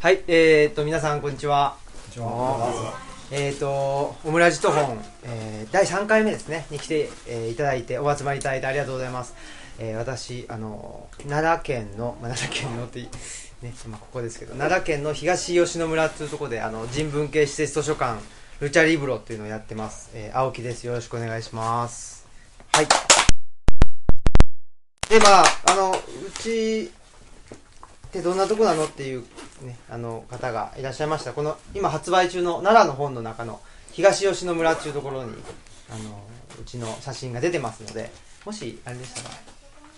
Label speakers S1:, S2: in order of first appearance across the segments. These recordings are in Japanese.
S1: はい、えー、っと、皆さん、こんにちは。えー、っと、オムラジト本、えー、第3回目ですね、に来て、えーいただいて、お集まりいただいてありがとうございます。えー、私、あの、奈良県の、まあ、奈良県のってい、ね、まあ、ここですけど、奈良県の東吉野村っていうところで、あの、人文系施設図書館、ルチャリブロっていうのをやってます。えー、青木です。よろしくお願いします。はい。で、まあ、あの、うち、ってどんなとこなのっていう、ね、あの方がいらっしゃいました。この今発売中の奈良の本の中の東吉野村っていうところにあのうちの写真が出てますのでもしあれでしたら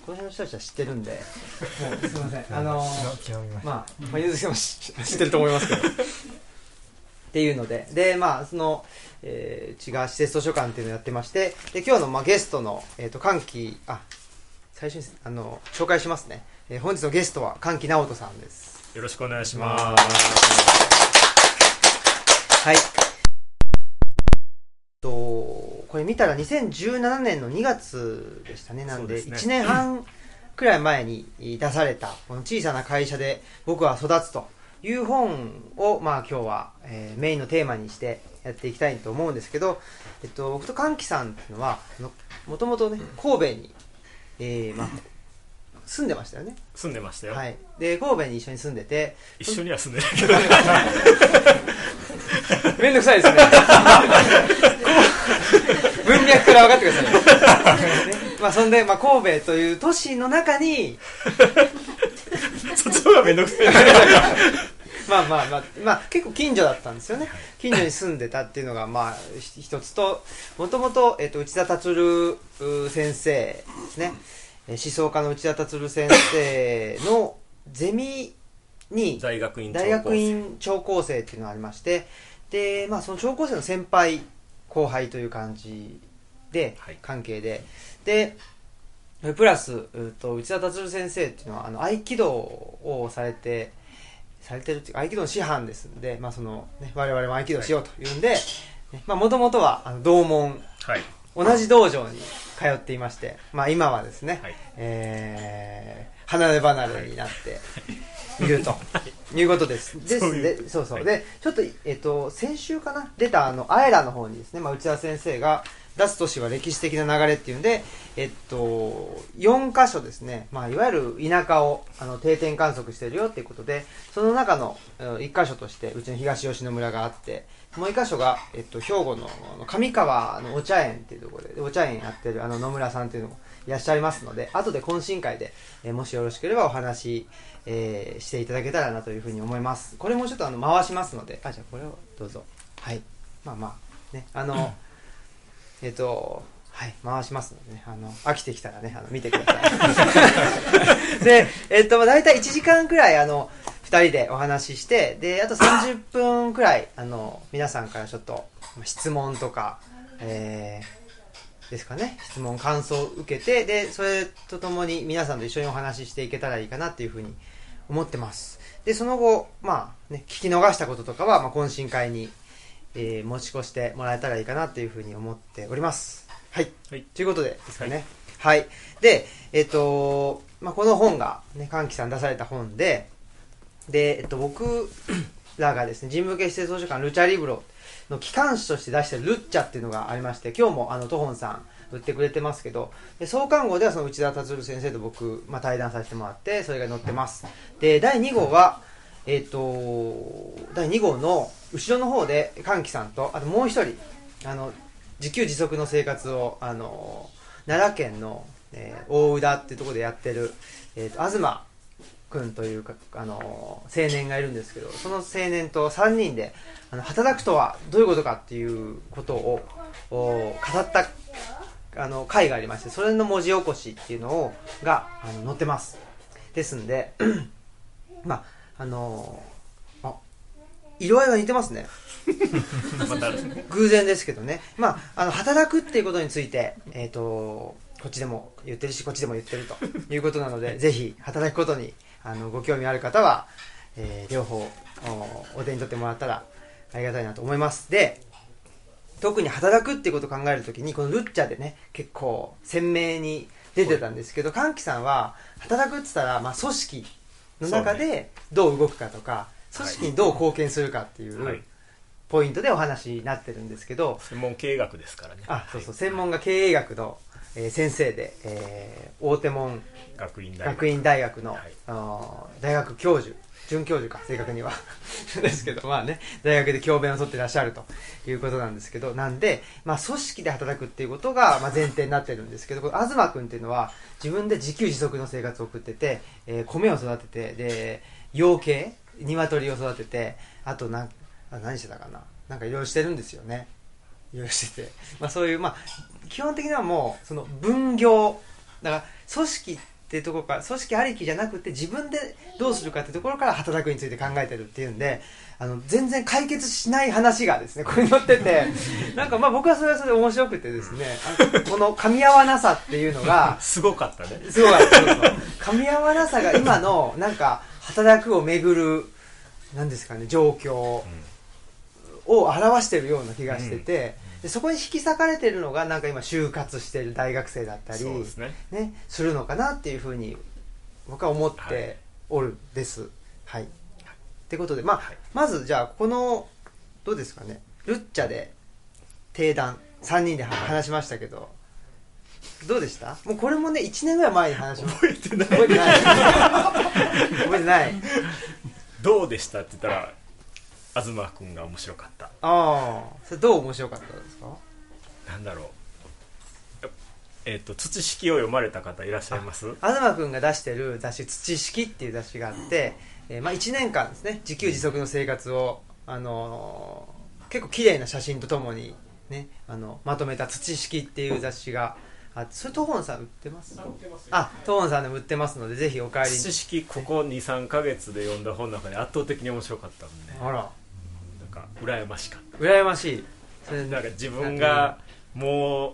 S1: この辺の人たちは知ってるんですいませんあの まあ、まあ、ゆずきさんも知知ってると思いますけど。っていうので。でまあその、えーうちが施設図書館っていうのをやってましてで今日の、まあ、ゲストの、えー、と歓喜あ最初にあの紹介しますね、えー本日のゲストは歓喜直人さんです
S2: よろしくお願いします。
S1: はい。とこれ見たら2017年の2月でしたねなんで
S2: そうです
S1: 1
S2: ね
S1: 年半くらい前に出されたこの小さな会社で僕は育つという本をまあ今日は、えーメインのテーマにしてやっていきたいと思うんですけど、えっと、僕と歓喜さんっていうのはもともとね神戸に、えーまあ、住んでましたよね
S2: 住んでましたよ。
S1: はいで神戸に一緒に住んでて
S2: 一緒には住んでないけど。
S1: めんどくさいですね。文脈から分かってくださいね。ね まあそんで、まあ、神戸という都市の中に、
S2: そっちの方がめんどくさいね。
S1: まあまあまあ、まあ結構近所だったんですよね。近所に住んでたっていうのが、まあひ一つと、もともと、えっと、内田達う先生ですね。えー思想家の内田達先生のゼミに、
S2: 大学院
S1: 大学院聴講生っていうのがありましてで、まあ、その聴講生の先輩後輩という感じで、
S2: はい。
S1: 関係で。でプラスうと内田達先生っていうのはあの合気道をされてされてるっていうか合気道の師範ですんで、まあそのね、我々も合気道しようというんでもともとはあの同門
S2: はい。
S1: 同じ道場に通っていまして、まあ、今はですね、
S2: はい。
S1: えー離れ離れになってい。るとい。うことです。ですで、そうそう。
S2: はい。
S1: で、ちょっと、えっと、先週かな、出たあの、アエラの方にですね、まあ、内田先生が、出す都市は歴史的な流れっていうんで、えっと、4箇所ですね、まあ、いわゆる田舎をあの定点観測してるよっていうことで、その中の1箇所として、うちの東吉野村があって、もう1箇所が、えっと、兵庫の上川のお茶園っていうところで、でお茶園やってるあの野村さんっていうのもいらっしゃいますので、後で懇親会で、えーもしよろしければお話、えーしていただけたらなというふうに思います。これもちょっとあの回しますので、あ、じゃあこれをどうぞ。はい。まあまあ、ね、あの、えっ、と、はい、回しますのでね、あの、飽きてきたらね、あの、見てください。で、えっ、と、まあ、大体1時間くらい、あの、2人でお話しして、で、あと30分くらい、あの、皆さんからちょっと、まあ質問とか、えー、ですかね、質問、感想を受けて、で、それとともに皆さんと一緒にお話ししていけたらいいかなっていうふうに思ってます。で、その後、まあ、ね、聞き逃したこととかは、まあ、懇親会に、えー持ち越してもらえたらいいかなというふうに思っております。はい。
S2: はい
S1: ということでですかね。はい。で、えっ、と、まあ、この本が、ね、歓喜さん出された本で、で、えっと、僕らがですね、人文系施設図書館ルチャリブロの機関誌として出してるルッチャっていうのがありまして、今日もあの、トホンさん売ってくれてますけど、で創刊号ではその内田達郎先生と僕、まあ、対談させてもらって、それが載ってます。で、第2号は、えっ、と、第2号の後ろの方で、歓喜さんと、あともう一人、あの、自給自足の生活を、あの、奈良県の、えー大宇田っていうところでやってる、えっ、と、東君というか、あの、青年がいるんですけど、その青年と3人で、あの、働くとはどういうことかっていうことを、お語った、あの、回がありまして、それの文字起こしっていうのを、が、あの、載ってます。ですんで、まあ、あのあ、色合いが似てますね。偶然ですけどね、まあ、あの働くっていうことについて、えー、とこっちでも言ってるしこっちでも言ってるということなのでぜひ働くことにあのご興味ある方は、えー両方おお手に取ってもらったらありがたいなと思います。で特に働くっていうことを考えるときにこのルッチャでね結構鮮明に出てたんですけど歓喜さんは働くって言ったら、まあ、組織の中でどう動くかとか組織にどう貢献するかっていう、
S2: はい。
S1: ポイントでお話になってるんですけど、
S2: 専門経営学ですからね。
S1: あそうそう、
S2: はい。
S1: 専門が経営学の、えー先生で、えー大手門
S2: 学院大
S1: 学。の、
S2: はい。
S1: 大学教授准教授か正確には。ですけどまあね大学で教鞭を取ってらっしゃるということなんですけどなんで、まあ、組織で働くっていうことが、まあ、前提になってるんですけどこの東君っていうのは自分で自給自足の生活を送ってて、えー米を育ててで養鶏鶏を育ててあとなんあ何してたかななんかいろいろしてるんですよねいろいろしてて、まあ、そういう、まあ、基本的にはもうその分業。だから組織っていうところから組織ありきじゃなくて自分でどうするかっていうところから働くについて考えてるっていうんであの全然解決しない話がですねこれに載ってて。なんかまあ僕はそれはそれで面白くてですねあこの噛み合わなさっていうのが
S2: すごかったね。
S1: すごいそうそう噛み合わなさが今のなんか働くをめぐるなんですかね状況を表してるような気がしてて、でそこに引き裂かれてるのがなんか今就活してる大学生だったり
S2: すね。
S1: ね、するのかなっていうふうに僕は思っ
S2: はい。
S1: ておるです。はい。ってことで、まあ、
S2: はい。
S1: まずじゃあこのどうですかね。ルッチャで定談3人で話しましたけどどうでした？もうこれもね1年ぐらい前に話しました。
S2: 覚えてない。
S1: 覚えてない。覚えてない。
S2: どうでした？って言ったら東君が面白かった。
S1: ああそれどう面白かったですか？
S2: なんだろう。えっ、と土式を読まれた方いらっしゃいます？
S1: 東君が出してる雑誌「土式」っていう雑誌があって、えーまあ、1年間ですね自給自足の生活を、あのー結構綺麗な写真とともに、ね、あのまとめた「土式」っていう雑誌があってそれ東本さん売ってます？あ東本さんでも売ってますのでぜひお帰り
S2: 土
S1: に
S2: 式ここ23か月で読んだ本の中で圧倒的に面白かったんで。
S1: あら
S2: か。羨ましかっ
S1: 羨ましい。それ
S2: たなんか自分がも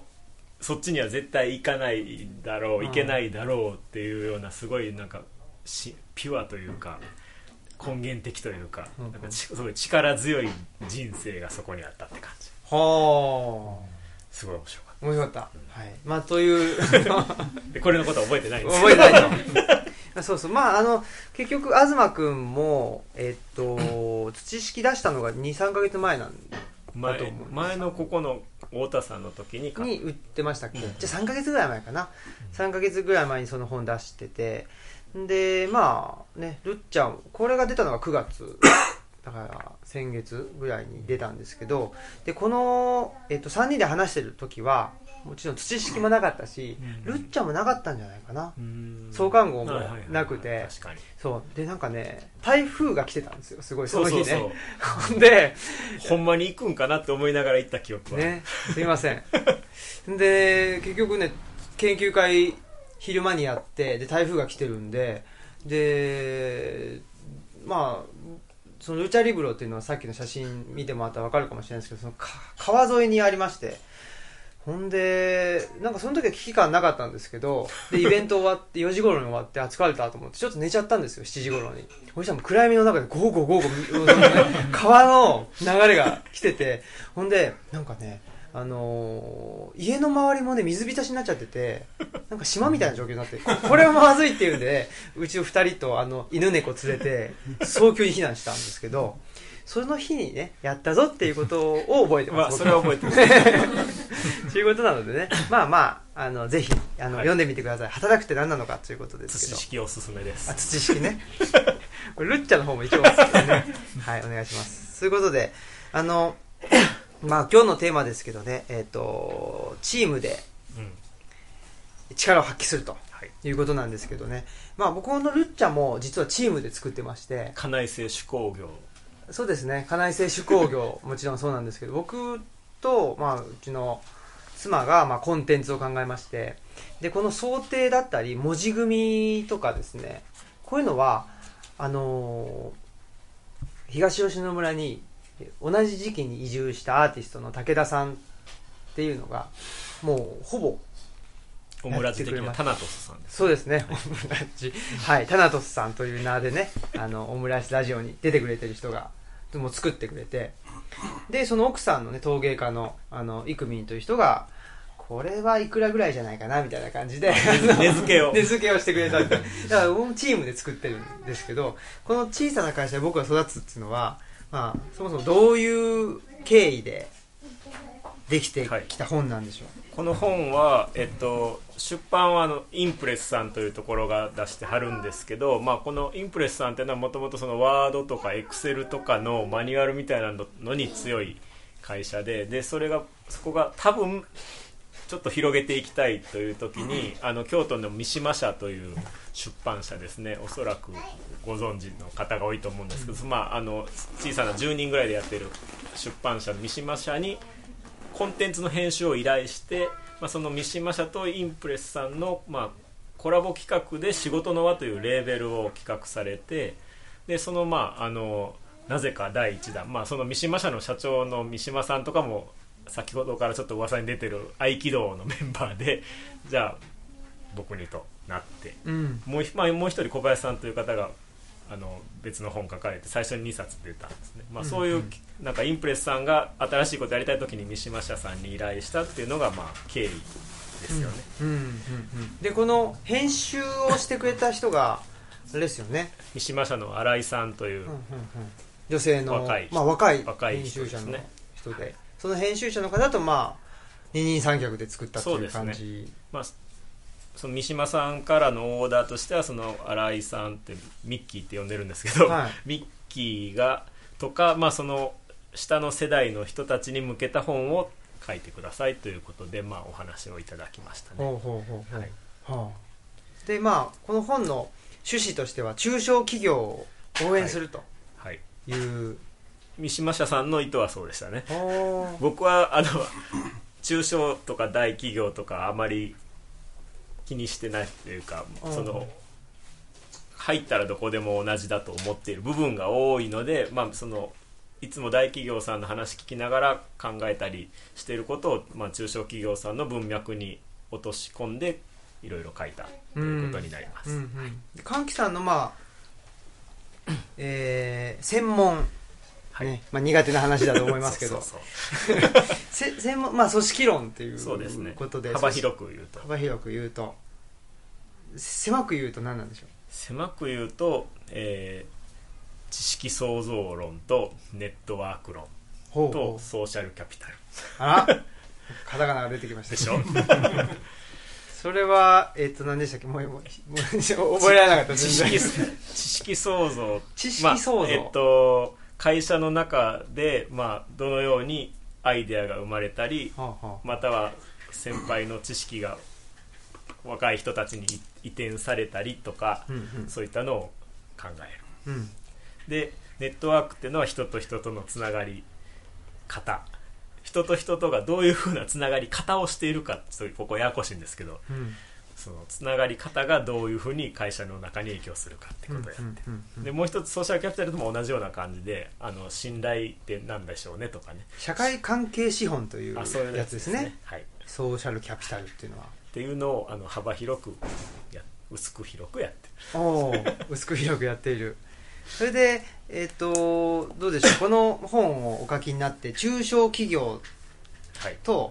S2: うそっちには絶対行かないだろう
S1: うん。
S2: 行けないだろうっていうようなすごいなんかしピュアというか根源的というか
S1: うん。
S2: なんかちすごい力強い人生がそこにあったって感じ。
S1: は
S2: すごい面白かっ
S1: あ面白かった。はい。まあという。
S2: これのことは覚えてないんです
S1: 覚えてないとそうそう。まああの結局東君もえっと 土式出したのが23か月前なんだと
S2: 前
S1: 思います
S2: 前のここの太田さんの時に
S1: に売ってましたっけ、
S2: うん。
S1: じゃあ3か月ぐらい前かな、3か月ぐらい前にその本出してて。でまあねるっちゃんこれが出たのが9月。だから先月ぐらいに出たんですけど。でこの、えっと、3人で話してる時はもちろん土式もなかったし、
S2: うん。
S1: るっちゃんもなかったんじゃないかな、
S2: うん。
S1: 創刊号も
S2: はいはいはい
S1: なくて。そう。でなんかね台風が来てたんですよ。すごいその日ね
S2: そう。そう
S1: ほんで
S2: ほんまに行くんかなって思いながら行った記憶は、
S1: ねすいません。で結局ね研究会昼間にやってで台風が来てるんででまあそのルチャリブロっていうのはさっきの写真見てもらったら分かるかもしれないですけどそのか川沿いにありましてほんでなんかその時は危機感なかったんですけどで イベント終わって4時頃に終わってあ疲れたと思ってちょっと寝ちゃったんですよ7時頃に。そしたら暗闇の中でゴーゴーゴーゴー 川の流れが来ててほんでなんかねあのー家の周りもね水浸しになっちゃっててなんか島みたいな状況になってここれはまずいっていうんでうちの2人とあの犬猫連れて早急に避難したんですけどその日にねやったぞっていうことを覚えてます、
S2: まあそれは覚えてます
S1: ということなのでね、まあまあ、あのぜひあの、
S2: はい
S1: 読んでみてください。働くって何なのかということですけ
S2: 土
S1: ど。
S2: 式おすすめです
S1: あ、土式ね。これルッチャの方も一応おすすめね。はい、お願いします。そういうことで、あの、まあ今日のテーマですけどね、えっ、と、チームで
S2: うん
S1: 力を発揮すると
S2: はい
S1: いうことなんですけどね。まあ僕のルッチャも実はチームで作ってまして、
S2: 家内製手工業
S1: そうですね。家内製手工業もちろんそうなんですけど僕と、まあ、うちの妻が、まあ、コンテンツを考えましてでこの想定だったり文字組みとかですねこういうのはあのー東吉野村にえ同じ時期に移住したアーティストの武田さんっていうのがもうほぼ
S2: オムラジ的なタナトスさんです
S1: そうですね、オムラジ。はい、タナトスさんという名でね、あの、オムライスラジオに出てくれてる人が、もう作ってくれて、で、その奥さんのね、陶芸家の、あの、イクミンという人が、ここれはいくらぐらいじゃないかなみたいな感じで
S2: 値付けを。
S1: 値付けをしてくれた。みたいなだから僕もチームで作ってるんですけどこの小さな会社で僕が育つっていうのは、まあ、そもそもどういう経緯でできてきた本なんでしょう、
S2: この本は、えっと、出版はあのインプレスさんというところが出してはるんですけど、まあ、このインプレスさんっていうのはもともとワードとかエクセルとかのマニュアルみたいなのに強い会社ででそれがそこが多分ちょっと広げていきたいという時にあの京都の三島社という出版社ですね。おそらくご存知の方が多いと思うんですけど、まあ、あの小さな10人ぐらいでやってる出版社の三島社にコンテンツの編集を依頼して、まあ、その三島社とインプレスさんの、まあ、コラボ企画で「仕事の輪」というレーベルを企画されてでそのまああのなぜか第1弾、まあ、その三島社の社長の三島さんとかも先ほどからちょっと噂に出てる合気道のメンバーで じゃあ僕にとなって、うん、もうまあ、もう一人小林さんという方があの別の本書かれて最初に2冊出たんですね、まあ、そういう、なんかインプレスさんが新しいことやりたい時に三島社さんに依頼したっていうのがまあ経緯ですよね、うん。うん。うん。うん、
S1: でこの編集をしてくれた人があれですよね。
S2: 三島社の新井さんという,、うんうんうん、
S1: 女性の若い,、まあ、若い編集者の人で、その編集者の方とまあ二人三脚で作ったっていう感じ、ね、まあ
S2: その三島さんからのオーダーとしてはその新井さんってミッキーって呼んでるんですけど、はい、ミッキーがとか、まあ、その下の世代の人たちに向けた本を書いてくださいということで、まあ、お話をいただきましたね。ほうほうほうはい、
S1: はあ、でまあこの本の趣旨としては中小企業を応援するとい。う、はい、
S2: 三島社さんの意図はそうでしたね。僕はあの中小とか大企業とかあまり気にしてないというか、その入ったらどこでも同じだと思っている部分が多いので、まあ、そのいつも大企業さんの話聞きながら考えたりしていることを、まあ、中小企業さんの文脈に落とし込んでいろいろ書いたということになります。うん
S1: 歓喜さんの、まあえー、専門はい、まあ、苦手な話だと思いますけど。専門、まあ、組織論っていうことで、
S2: ね、幅広く言うと。
S1: 幅広く言うと。狭く言うと何なんでしょう？
S2: 狭く言うと、えー、知識創造論とネットワーク論とソーシャルキャピタル。
S1: あら。カタカナが出てきました。
S2: でしょ？
S1: それはえっ、ー、と何でしたっけ？もうもう覚えられなかった。
S2: 知識知識創造。
S1: 知識創造、まあ、
S2: えっ、ー、と会社の中で、まあ、どのようにアイデアが生まれたり、はあはあ、または先輩の知識が若い人たちに移転されたりとか、うんうん、そういったのを考える、うん、でネットワークっていうのは人と人とのつながり方。人と人とがどういうふうなつながり方をしているかここややこしいんですけど、うん、そのつながり方がどういうふうに会社の中に影響するかってことをやってでもう一つソーシャルキャピタルとも同じような感じであの信頼って何でしょうねとかね。
S1: 社会関係資本というやつですね、ね、はい、ソーシャルキャピタルっていうのは。
S2: っていうのをあの幅広くや薄く広くやって
S1: る。お薄く広くやっているそれでえっ、ー、とどうでしょう？この本をお書きになって中小企業と、はい。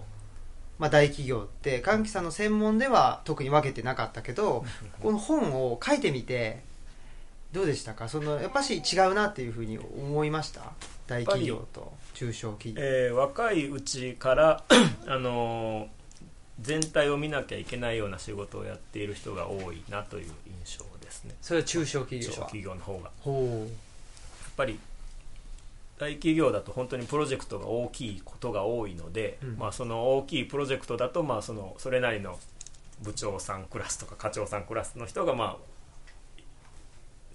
S1: まあ、大企業って歓喜さんの専門では特に分けてなかったけどこの本を書いてみてどうでしたか？そのやっぱし違うなっていうふうに思いました？大企業と中小企業、
S2: えー、若いうちから あのー、全体を見なきゃいけないような仕事をやっている人が多いなという印象ですね。
S1: それは中小企業
S2: 中小企業の方が。やっぱり大企業だと本当にプロジェクトが大きいことが多いので、うん、まあ、その大きいプロジェクトだとまあそのそれなりの部長さんクラスとか課長さんクラスの人がまあ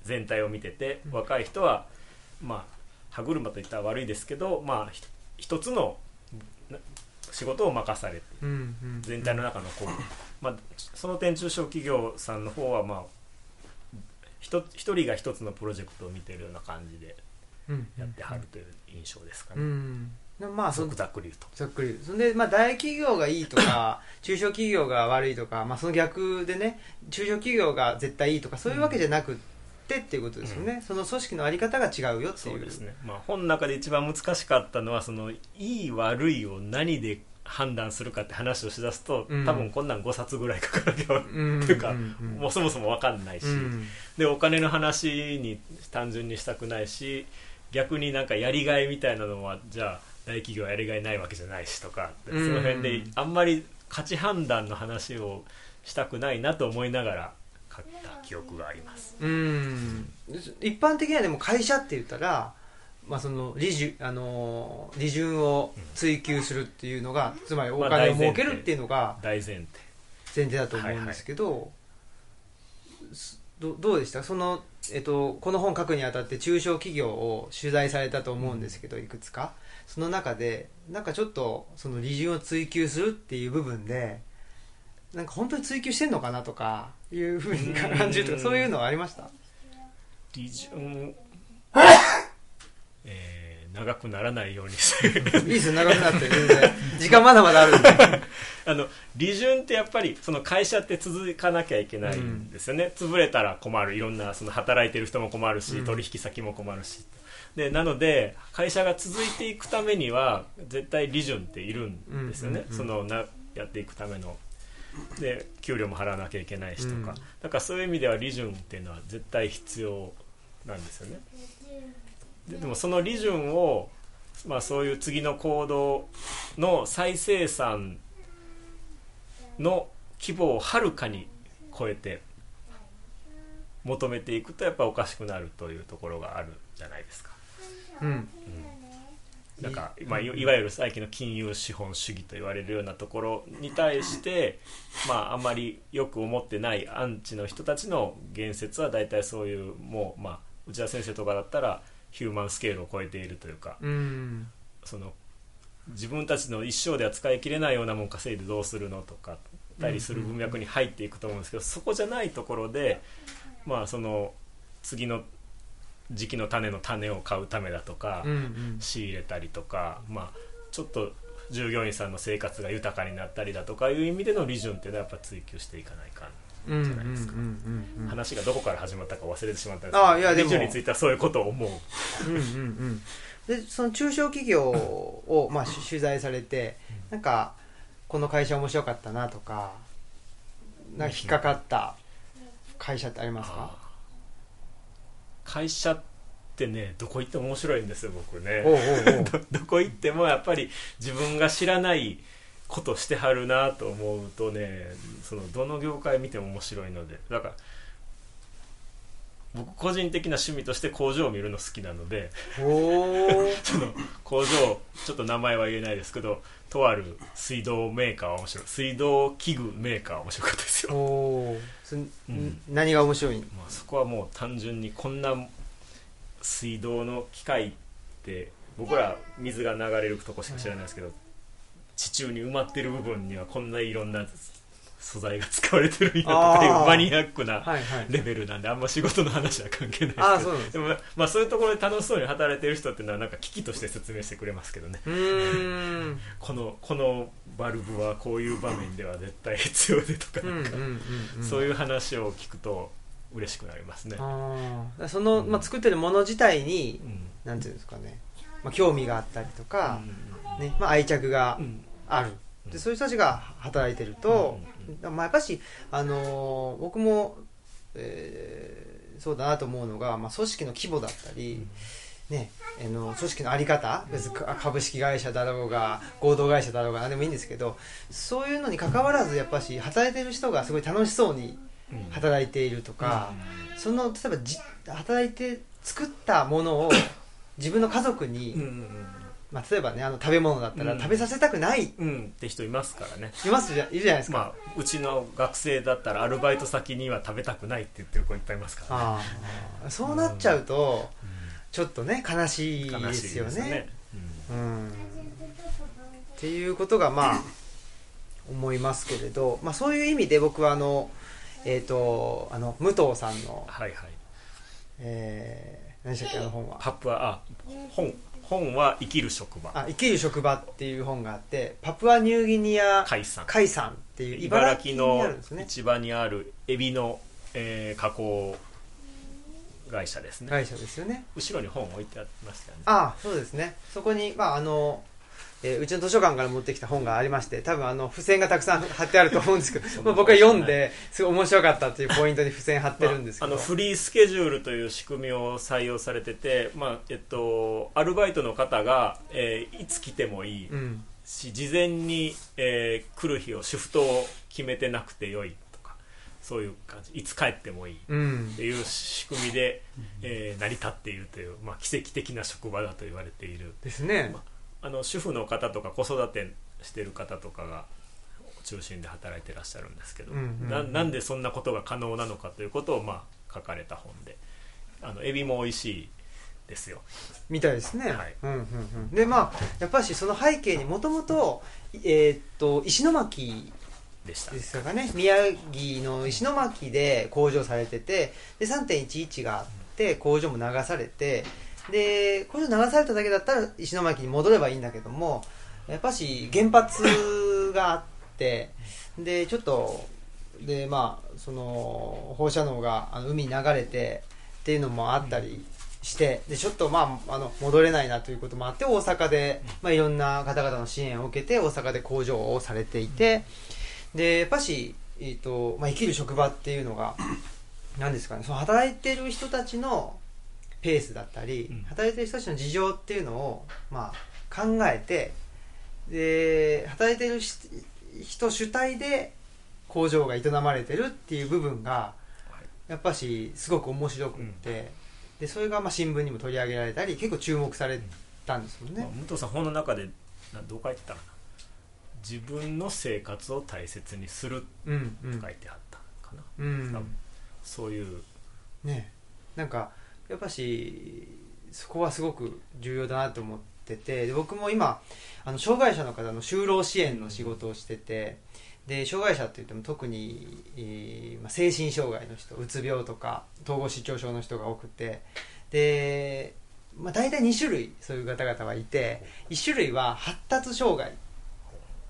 S2: 全体を見てて、うん、若い人はまあ歯車といったら悪いですけど、まあ、一つの仕事を任されて、うんうん、全体の中のこう、まあ、その点中小企業さんの方はまあ一人が一つのプロジェクトを見てるような感じでやってはるという印象ですかね。うん。まあ、そざっくり言うと。
S1: ざっくり。そんで、まあ、大企業がいいとか 中小企業が悪いとか、まあ、その逆でね中小企業が絶対いいとかそういうわけじゃなくて、っていうことですよね、うん、その組織の在り方が違うよっていう。
S2: そうですね、まあ、本の中で一番難しかったのはそのいい悪いを何で判断するかって話をしだすと、
S1: うん。
S2: 多分こんなん5冊ぐらい書かなきゃ、
S1: うん。
S2: っていうか、もうそもそも分かんないし、
S1: うん。
S2: でお金の話に単純にしたくないし逆になんかやりがいみたいなのはじゃあ大企業はやりがいないわけじゃないしとか、
S1: うん。
S2: その辺であんまり価値判断の話をしたくないなと思いながら書いた記憶があります。
S1: うん。一般的にはでも会社って言ったら、まあ、その利潤あの利潤を追求するっていうのが、つまりお
S2: まあ
S1: 金を儲けるっていうのが
S2: 大前提。
S1: 前提だと思うんですけど、すどどうでした？その、えっと、この本書くにあたって中小企業を取材されたと思うんですけど、いくつか。その中でなんかちょっとその利潤を追求するっていう部分でなんか本当に追求してんのかなとかいうふうに感じるとか
S2: うん。
S1: そういうのはありました？
S2: 利潤 えー長くならないようにする
S1: いいですよ長くなって全然。時間まだまだあるんで。
S2: あの利潤ってやっぱりその会社って続かなきゃいけないんですよね、潰れたら困る。いろんなその働いてる人も困るし、
S1: うん。
S2: 取引先も困るし。でなので会社が続いていくためには絶対利潤っているんですよね、
S1: うんうんうん。
S2: そのなやっていくための。で給料も払わなきゃいけないしとか、
S1: うん。
S2: だからそういう意味では利潤っていうのは絶対必要なんですよねででもその利潤を、まあ、そういう次の行動の再生産の規模をはるかに超えて求めていくとやっぱおかしくなるというところがあるじゃないですか。
S1: うん。
S2: なんか、まあ、いいわゆる最近の金融資本主義と言われるようなところに対して、まあ、あんまりよく思ってないアンチの人たちの言説は大体そういうもう、まあ、内田先生とかだったらヒューマンスケールを超えているというか
S1: うん。
S2: その自分たちの一生では使い切れないようなもん稼いでどうするのとかたりする文脈に入っていくと思うんですけどそこじゃないところでまあその次の時期の種の種を買うためだとか、
S1: うんうん。
S2: 仕入れたりとか、まあ、ちょっと従業員さんの生活が豊かになったりだとかいう意味での利潤っていうのはやっぱ追求していかないかん、
S1: うん
S2: じゃないですか。話がどこから始まったか忘れてしまったんですけ
S1: ああいやでも。
S2: についてはそういうことを思う。
S1: うんうんうんでその中小企業を、まあ、し取材されてなんかこの会社面白かったなとかなんか引っかかった会社ってありますか？
S2: 会社ってねどこ行っても面白いんですよ僕ね。どこ行ってもやっぱり自分が知らないことしてはるなと思うとねそのどの業界見ても面白いので。だから僕個人的な趣味として工場を見るの好きなので。その工場ちょっと名前は言えないですけどとある水道メーカーは面白い。水道器具メーカーは面白かったですよ、
S1: おー。そ
S2: ん
S1: 何が面白い
S2: まあ、そこはもう単純にこんな水道の機械って僕ら水が流れるとこしか知らないですけど地中に埋まってる部分にはこんないろんな素材が使われてるんやとかいうマニアックなレベルなんであんま仕事の話は関係ないですけど。
S1: で
S2: も、まあ、そういうところで楽しそうに働いてる人っていうのはなんか機器として説明してくれますけどね。このこのバルブはこういう場面では絶対必要でとかなんか、そういう話を聞くと嬉しくなりますね、
S1: その、まあ、作ってるもの自体に
S2: うん。
S1: なんていうんですかね、まあ、興味があったりとか、
S2: うん
S1: ねまあ、愛着が
S2: うん。
S1: ある、でそういう人たちが働いてると、まあ、やっぱし、あのー僕も、えーそうだなと思うのが、まあ、組織の規模だったり、ね、あの組織の在り方別にか株式会社だろうが合同会社だろうが何でもいいんですけどそういうのに関わらずやっぱし働いてる人がすごい楽しそうに
S2: うん
S1: 働いているとか、その例えばじ働いて作ったものを自分の家族に、
S2: うんうん
S1: まあ、例えばねあの食べ物だったら
S2: うん。
S1: 食べさせたくない、
S2: うんうんって人いますからね。
S1: いますじゃいるじゃないですか、
S2: まあうちの学生だったらアルバイト先には食べたくないって言ってる子いっぱいいますからね。
S1: そうなっちゃうと、ちょっとね悲しいですよね。
S2: ね。
S1: うん。っていうことがまあ思いますけれど、まあ、そういう意味で僕はあのえっ、とあの武藤さんの、
S2: はいはい。
S1: えー、何でしたっけあの本は。
S2: パプアあ本本は生きる職場。
S1: あ生きる職場っていう本があってパプアニューギニア
S2: 海産。
S1: 海産っていう
S2: 茨
S1: 茨城
S2: の市場にあるエビの、えー加工会社ですね、
S1: 会社ですよね。
S2: 後ろに本置いてありましたよね。
S1: ああそうですね。そこにまああのえーうちの図書館から持ってきた本がありまして多分あの付箋がたくさん貼ってあると思うんですけど、まあ、僕は読んですごい面白かったっていうポイントに付箋貼ってるんですけど、
S2: まああのフリースケジュールという仕組みを採用されてて、まあえっと、アルバイトの方が、えーいつ来てもいい。
S1: うん。
S2: し事前に、えー来る日をシフトを決めてなくてよいとかそういう感じ。いつ帰ってもいい。っ
S1: うん。
S2: ていう仕組みで、えー成り立っているという、まあ、奇跡的な職場だと言われている。
S1: ですね。
S2: まあの主婦の方とか子育てしてる方とかが中心で働いてらっしゃるんですけど、
S1: うんうんうん。
S2: ななんでそんなことが可能なのかということを、まあ、書かれた本であのエビも美味しいですよ。
S1: みたいですね、
S2: はい。
S1: うんうんうん、でまあやっぱしその背景にもともとえーっと石巻
S2: でした。
S1: ですかね。宮城の石巻で工場されててで3.11があって工場も流されてで工場流されただけだったら石巻に戻ればいいんだけどもやっぱし原発があってでちょっとでまあその放射能があの海に流れてっていうのもあったりしてでちょっとまああの戻れないなということもあって大阪で、まあ、いろんな方々の支援を受けて大阪で工場をされていて、でやっぱし、えーとまあ、生きる職場っていうのが何ですかねその働いてる人たちのペースだったり、
S2: うん。
S1: 働いてる人たちの事情っていうのを、まあ、考えてで働いてるし人主体で工場が営まれてるっていう部分がやっぱしすごく面白くって、でそれがまあ新聞にも取り上げられたり結構注目されたんですもんね。
S2: まあ、。武藤さん本の中でなどう書いてたかな。自分の生活を大切にする
S1: うんうん。
S2: と書いてあったかな、
S1: うん。
S2: 多分。そういう。
S1: ね。なんかやっぱしそこはすごく重要だなと思っててで僕も今あの障害者の方の就労支援の仕事をしててで障害者っていっても特に、えーまあ、精神障害の人うつ病とか統合失調症の人が多くてで、まあ、大体2種類そういう方々はいて1種類は発達障害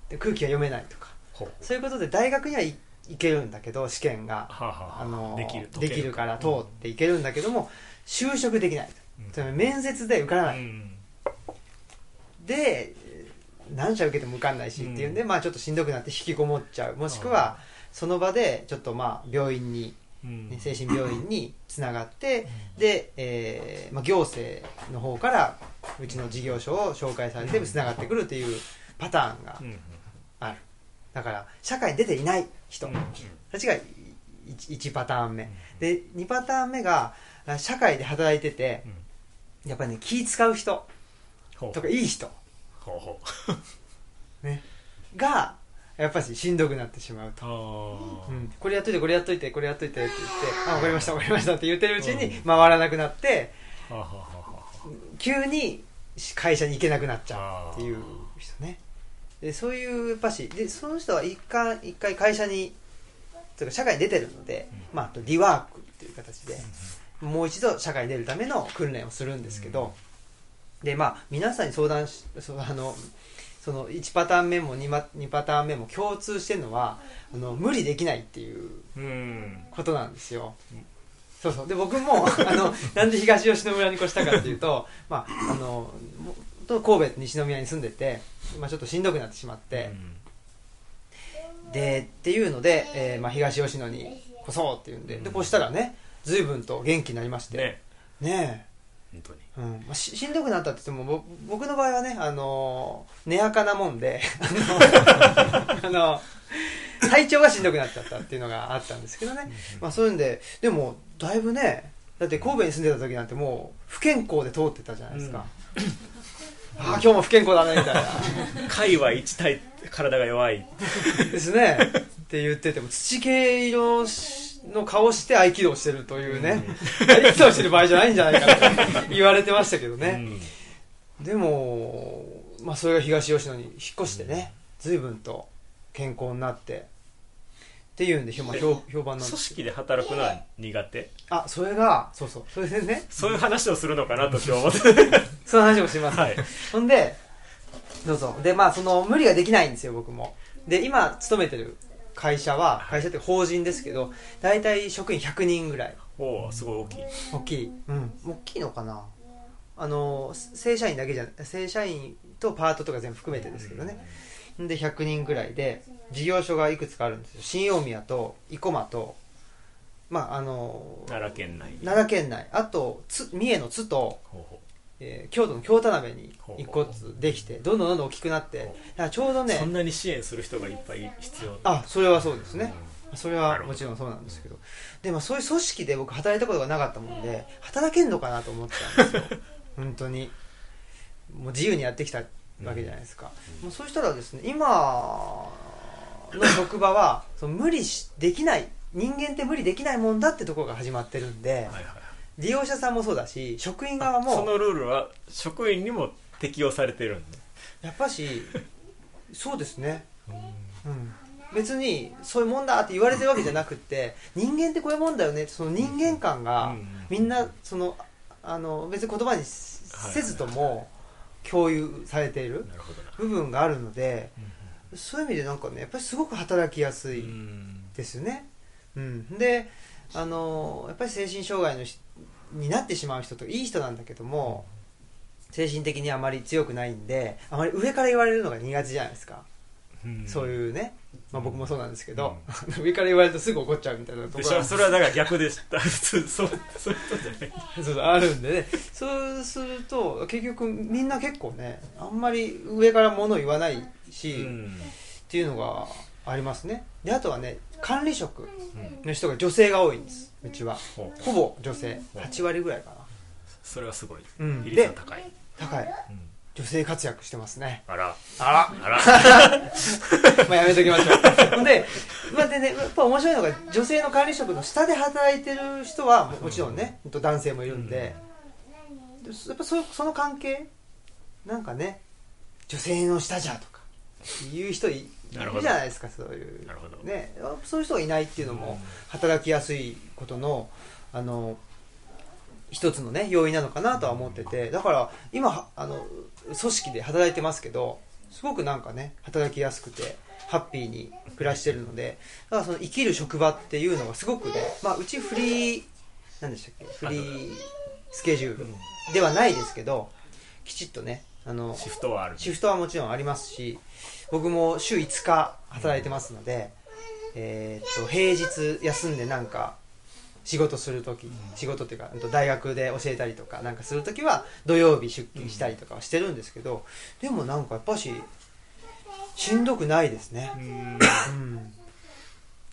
S1: で空気が読めないとかそういうことで大学にはい行けるんだけど試験が。
S2: はあはあ
S1: あ。の
S2: できる
S1: できるから通っていけるんだけども、就職できない。つまり面接で受からない、
S2: うん。
S1: で何社受けても受かんないしっていうんで、まあちょっとしんどくなって引きこもっちゃう。もしくはその場でちょっとまあ病院に、
S2: うん。
S1: ね精神病院につながって、で、えーまあ、行政の方からうちの事業所を紹介されてつながってくるっていうパターンが
S2: うん。
S1: ある。だから社会に出ていない人
S2: うん。
S1: たちが 1, パターン目。で2パターン目があ社会で働いてて
S2: うん。
S1: やっぱりね気使う人とかいい人、
S2: ほうほう。
S1: ね、がやっぱりしんどくなってしまうと、うん、これやっといてこれやっといてこれやっといてって言ってあ分かりました分かりましたって言ってるうちに回らなくなって急に会社に行けなくなっちゃうっていう人ね。でそういうやっぱしでその人は一回一回会社にというか社会に出てるので、まあ、あとリワークっていう形で、もう一度社会に出るための訓練をするんですけど、でまあ皆さんに相談しそのあのその1パターン目も 2, パ2パターン目も共通してるのはあの無理できないっていう
S2: うん。
S1: ことなんですよ。そうそう。で僕も あのなんで東吉野村に越したかっていうと、まあ、あの神戸と西宮に住んでて、まあ、ちょっとしんどくなってしまって、でっていうので、えーまあ、東吉野に越そうっていうんでで越したらね随分と元気になりまして。
S2: ね。
S1: ね
S2: 本当に。
S1: え、うん。まあ、ししんどくなったって言ってもぼ僕の場合はねあのー寝垢なもんで あの 体調がしんどくなっちゃったっていうのがあったんですけどね、まあ、そういうんででもだいぶねだって神戸に住んでた時なんてもう不健康で通ってたじゃないですか、ああ今日も不健康だねみたいな。
S2: 貝は一体体が弱い。
S1: ですね。って言ってても土系色の顔して合気道してるというね、合気道してる場合じゃないんじゃないかと 言われてましたけどね、でも、まあ、それが東吉野に引っ越してね随分と健康になってっていうんで、まあ、評評判なんです
S2: 組織で働くのは苦手？
S1: あそれがそうそうそれでね
S2: そういう話をするのかなと 今日思って。
S1: その話もします、
S2: はい。
S1: ほんでどうぞ。でまあその無理ができないんですよ僕も。で今勤めてる会社は会社って法人ですけど大体職員100人ぐらい。
S2: おおすごい大きい。
S1: 大きい。うん。大きいのかな。あの正社員だけじゃ正社員とパートとか全部含めてですけどね、で100人ぐらいで事業所がいくつかあるんですよ。新大宮と生駒とまああの
S2: 奈良県内
S1: 奈良県内。あとつ三重の津と、
S2: ほうほ
S1: えー京都の京田辺に一個ずつできてどんどんどんどん大きくなってちょうどね
S2: うそんなに支援する人がいっぱい必要。
S1: あそれはそうですね、それ
S2: なるほど。
S1: はもちろんそうなんですけど。でもそういう組織で僕働いたことがなかったもんで働けんのかなと思ってたんですよ。本当に。もう自由にやってきたわけじゃないですか、もうそうしたらですね今の職場はその無理しできない人間って無理できないもんだってところが始まってるんで、
S2: はいはい
S1: 利用者さんもそうだし職員側も
S2: そのルールは職員にも適用されてるんで
S1: やっぱしそうですね。うん、別にそういうもんだって言われてるわけじゃなくって人間ってこういうもんだよねってその人間観が
S2: うん
S1: みんなそのあの別に言葉にせずとも共有されている部分があるのでそういう意味でなんかねやっぱりすごく働きやす
S2: う
S1: い
S2: ん
S1: ですよね、うん、であのやっぱり精神障害のしになってしまう人といい人なんだけども精神的にあまり強くないんであまり上から言われるのが苦手じゃないですか。
S2: うん。
S1: そういうね、まあ、僕もそうなんですけど、上から言われるとすぐ怒っちゃうみたいなところ。
S2: それはだから逆でした。普 通そうそういうことじゃない。
S1: そうそうあるんでね。そうすると結局みんな結構ねあんまり上から物を言わないし、
S2: うん。
S1: っていうのがありますね。であとはね管理職
S2: うん
S1: の人が女性が多いんですうちは。
S2: ほ
S1: ぼ女性。
S2: ほう。
S1: 8割ぐらいかな。
S2: それはすごい。
S1: うん。
S2: 比率が高い。
S1: 高い。
S2: うん。
S1: 女性活躍してますね。
S2: あら。
S1: あら。
S2: あら。
S1: まあやめときましょう。で、まあ、でね、やっぱ面白いのが、女性の管理職の下で働いてる人は、ももちろんね、男性もいるんで、やっぱそその関係、なんかね、女性の下じゃとか、いう人い
S2: るほど。
S1: るじゃないですか、そういう。
S2: なるほど。
S1: ね、そういう人がいないっていうのも、働きやすいことの、あの、一つのね、要因なのかなとは思ってて、だから、今、はあの、組織で働いてますけど、すごくなんかね、働きやすくて、ハッピーに暮らしてるので、だからその生きる職場っていうのがすごくね、まあ、うちフリー、なんでしたっけ、フリースケジュールではないですけど、きちっとね、あの、
S2: シフトはある
S1: シフトはもちろんありますし僕も週5日働いてますので、えーっと平日休んでなんか仕事する時仕事っていうか大学で教えたりとかなんかする時は土曜日出勤したりとかはしてるんですけどでもなんかやっぱししんどくないですね、
S2: うん。
S1: うん、っ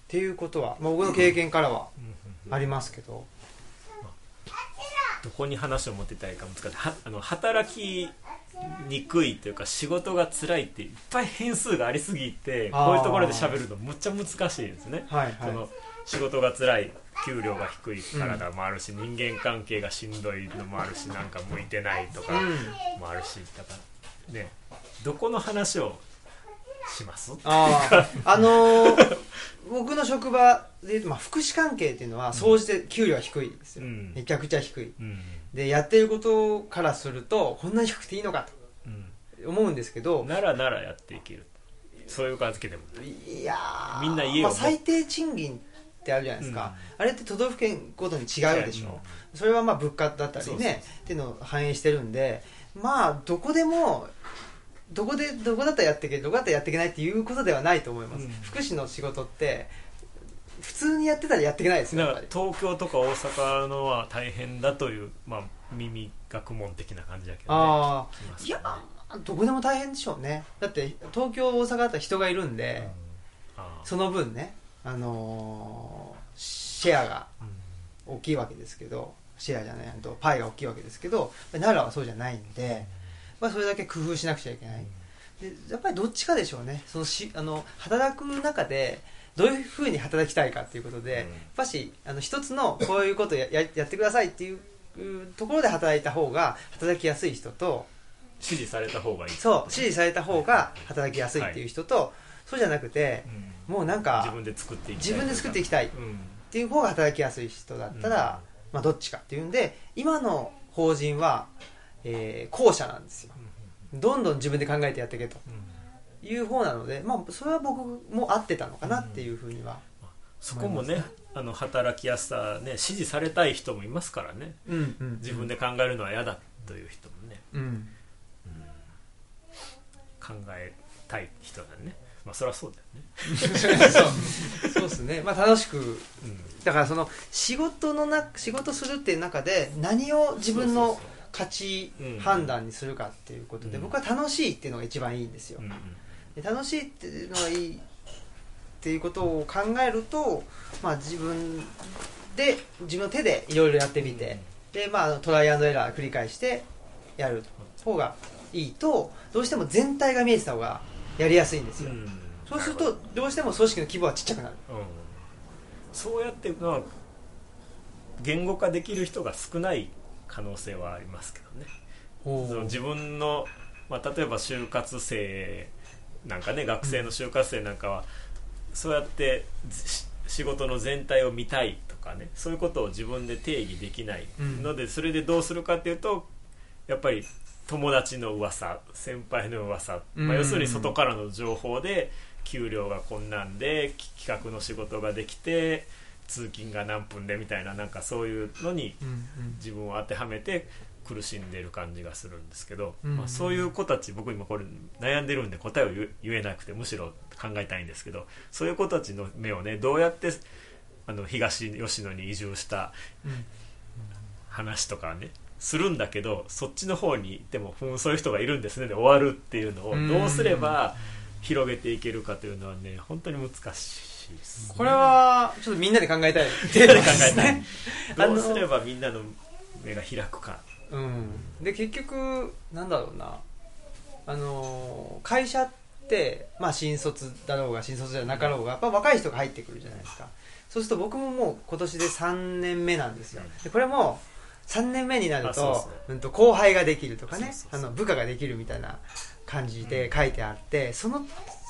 S1: ていうことは、まあ、僕の経験からはありますけど、
S2: どこに話を持ってたいか難しい。はあの働きにくいというか仕事が辛いっていっぱい変数がありすぎてこういうところで喋るのむっちゃ難しいですね、
S1: はいはい。
S2: その仕事が辛い給料が低い体もあるし、人間関係がしんどいのもあるしなんか向いてないとか
S1: うん。
S2: もあるしだからねどこの話をします？
S1: あああのー 僕の職場でいうと、まあ、福祉関係っていうのは総じて給料は低いですよ、
S2: うん。
S1: めちゃくちゃ低い。
S2: うん
S1: でやってることからするとこんなに低くていいのか
S2: うん。
S1: と思うんですけど
S2: ならならやっていける。そういう感じでも。
S1: いやー
S2: みんな家を
S1: まあ、最低賃金ってあるじゃないですか、あれって都道府県ごとに違うでしょ、それはまあ物価だったりねっていうのを反映してるんでまあどこでもどこでどこだったらやっていけるどこだったらやっていけないっていうことではないと思います、
S2: うん。
S1: 福祉の仕事って普通にやってたらやっていけないですよ
S2: だから東京とか大阪のは大変だという、まあ、耳学問的な感じだけど、ね、
S1: ああいやどこでも大変でしょうね。だって東京大阪だったら人がいるんで、
S2: うん。
S1: その分ねあのーシェアが大きいわけですけどシェアじゃないとパイが大きいわけですけど奈良はそうじゃないんで、まあ、それだけ工夫しなくちゃいけない。でやっぱりどっちかでしょうね。そのしあの働く中でどういうふうに働きたいかっていうことで、
S2: うん。
S1: やっぱしあの一つのこういうことや ややってくださいっていういうところで働いた方が働きやすい人と
S2: 指示された方がいい。
S1: そう指示された方が働きやすいっていう人と、そうじゃなくて
S2: うん。
S1: もうなんか
S2: 自分で作っていきたい
S1: 自分で作っていきたいっ
S2: うん。
S1: ていう方が働きやすい人だったら、まあ、どっちかっていうんで今の法人は、えー後者なんですよ。どんどん自分で考えてやっていけと。
S2: うん
S1: いう方なので、まあ、それは僕も合ってたのかなっていうふうには、
S2: そこもねあの働きやすさね指示されたい人もいますからね。
S1: うんうん
S2: 自分で考えるのは嫌だという人もね。
S1: うん。
S2: 考えたい人だね。まあそりゃそうだよね。
S1: そう。ですね、まあ、楽しく。
S2: うん。
S1: だからその仕事のな仕事するっていう中で何を自分の価値
S2: うん
S1: 判断にするかっていうことで、
S2: うん。
S1: 僕は楽しいっていうのが一番いいんですよ。
S2: うん、うん。
S1: で楽しいっていうのがいいっていうことを考えると、まあ、自分で自分の手でいろいろやってみて、で、まあトライアンドエラー繰り返してやる方がいいとどうしても全体が見えてた方がやりやすいんですよ、
S2: うん。
S1: そうするとどうしても組織の規模はちっちゃくなる。
S2: うん。そうやって、まあ、言語化できる人が少ない可能性はありますけどね。自分の、まあ、例えば就活生なんかね学生の就活生なんかは、そうやってし仕事の全体を見たいとかねそういうことを自分で定義できないので、それでどうするかっていうとやっぱり友達の噂先輩の噂、
S1: うん。
S2: まあ、要するに外からの情報で給料がこんなんでき企画の仕事ができて通勤が何分でみたいななんかそういうのに自分を当てはめて苦しんでる感じがするんですけど、
S1: うん
S2: まあ、そういう子たち僕今これ悩んでるんで答えを言言えなくてむしろ考えたいんですけどそういう子たちの目をねどうやってあの東吉野に移住した
S1: うん。
S2: 話とかねするんだけどそっちの方に行ってもふんそういう人がいるんですねで終わるっていうのを
S1: うん。
S2: どうすれば広げていけるかというのはね本当に難しいです、ね、
S1: これはちょっとみんなで考えたい
S2: みんなで考えたい。どうすればみんなの目が開くか
S1: うん、で結局なんだろうな。あのー会社って、まあ、新卒だろうが新卒じゃなかろうがやっぱ若い人が入ってくるじゃないですか。そうすると僕ももう今年で3年目なんですよ。でこれも3年目になる
S2: あそう
S1: と
S2: そう
S1: うんと後輩ができるとかね。
S2: そうそうそう
S1: あの部下ができるみたいな感じで書いてあってその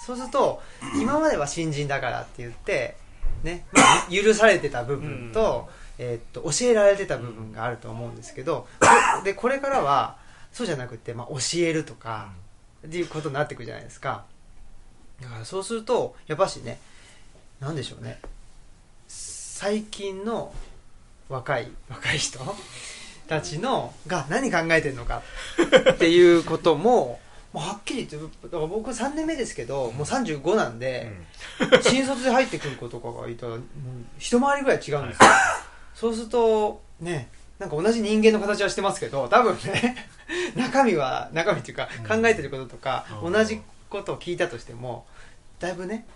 S1: そうすると今までは新人だからって言って、ねまあ許されてた部分と,、えーっと教えられてた部分があると思うんですけどこ でこれからはそうじゃなくて、まあ、教えるとかっていうことになってくるじゃないですか。だからそうするとやっぱしねなんでしょうね。最近の若い若い人 たちのが何考えてるのかっていうことも もうはっきり言ってだから僕3年目ですけどもう35なんで、新卒で入ってくる子とかがいたら一回りぐらい違うんですよ、そうするとねなんか同じ人間の形はしてますけど多分ね 中身は中身っていうか
S2: うん。
S1: 考えてることとか、
S2: うん
S1: 同じことを聞いたとしてもだいぶね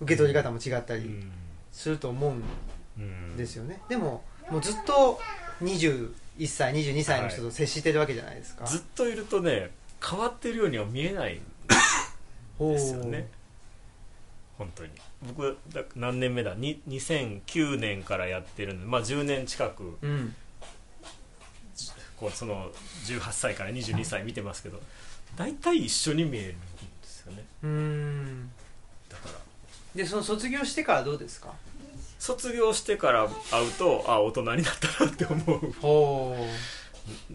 S1: 受け取り方も違ったり
S2: うん。
S1: すると思うん
S2: うん。
S1: ですよね、でももうずっと21歳22歳の人と接してるわけじゃないですか、
S2: ずっといるとね変わってるようには見えないんですよね 本当に。僕だ何年目だ？に2009年からやってるんで、まあ、10年近く。
S1: うん。
S2: こうその18歳から22歳見てますけど大体一緒に見えるんですよね。
S1: うーん。
S2: だから。
S1: でその卒業してからどうですか？
S2: 卒業してから会うとあ大人になったなって思う。
S1: ほ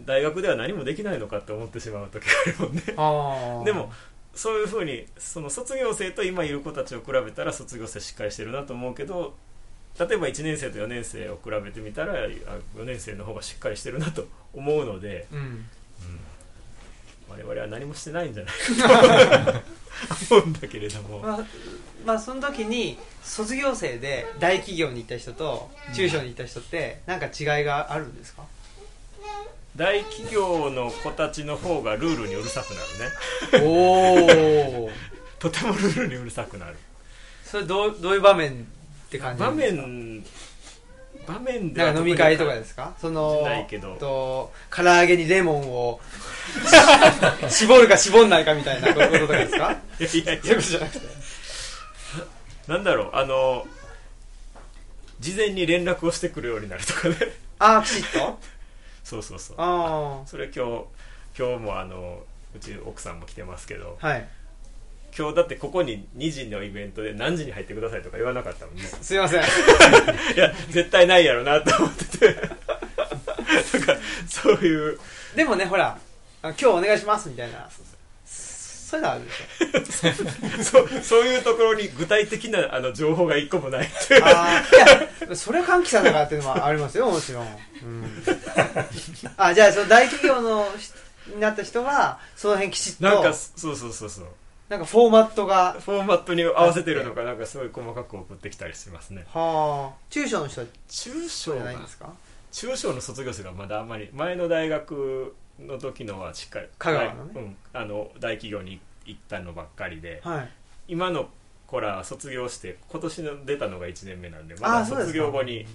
S2: 大学では何もできないのかって思ってしまう時があるもんね。でもそういうふうにその卒業生と今いる子たちを比べたら卒業生しっかりしてるなと思うけど例えば1年生と4年生を比べてみたらあ4年生の方がしっかりしてるなと思うので、
S1: うん。
S2: 我々は何もしてないんじゃないかと 思うんだけれども、
S1: まあ、まあその時に卒業生で大企業に行った人と中小に行った人って何か違いがあるんですか、
S2: 大企業の子たちの方がルールにうるさくなるね。
S1: おお
S2: とてもルールにうるさくなる。
S1: それどうどういう場面って感じ
S2: 場
S1: なんですか？
S2: 面場面で
S1: 飲み会とか
S2: で
S1: ですか？その
S2: ないけど。
S1: と唐揚げにレモンを 絞るか絞んないかみたいなこととかですか？
S2: いやいやいや。
S1: そういうことじゃなくて。
S2: なんだろう。あの事前に連絡をしてくるようになるとかね。
S1: ああきちっと？
S2: そうそうそう。
S1: あ
S2: それ今日今日もあのうち奥さんも来てますけど
S1: あはい。
S2: 今日だってここに2時のイベントで何時に入ってくださいとか言わなかったもんね。
S1: すいません。
S2: いや絶対ないやろなと思ってて。なんかそういう。
S1: でもねほらあ今日お願いしますみたいなそういうのあるでしょ。
S2: そう そういうところに具体的なあの情報が一個もないっていう。
S1: あーいやそれは歓喜さんだからっていうのもありますよもちろん、うん、あじゃあその大企業のしになった人はその辺きちっと
S2: なんかそうそうそうそう。
S1: なんかフォーマットが
S2: フォーマットに合わせてるのかなんかすごい細かく送ってきたりしますね。
S1: はあ。中小の人は
S2: 中小が
S1: じゃないんですか？
S2: 中小の卒業生がまだあんまり前の大学の時のはしっかり
S1: 香川のね
S2: うん、あの大企業に行ったのばっかりで
S1: はい。
S2: 今の子らは卒業して今年の出たのが1年目なんで
S1: あ
S2: まだ卒
S1: ーそうですか。
S2: 業後に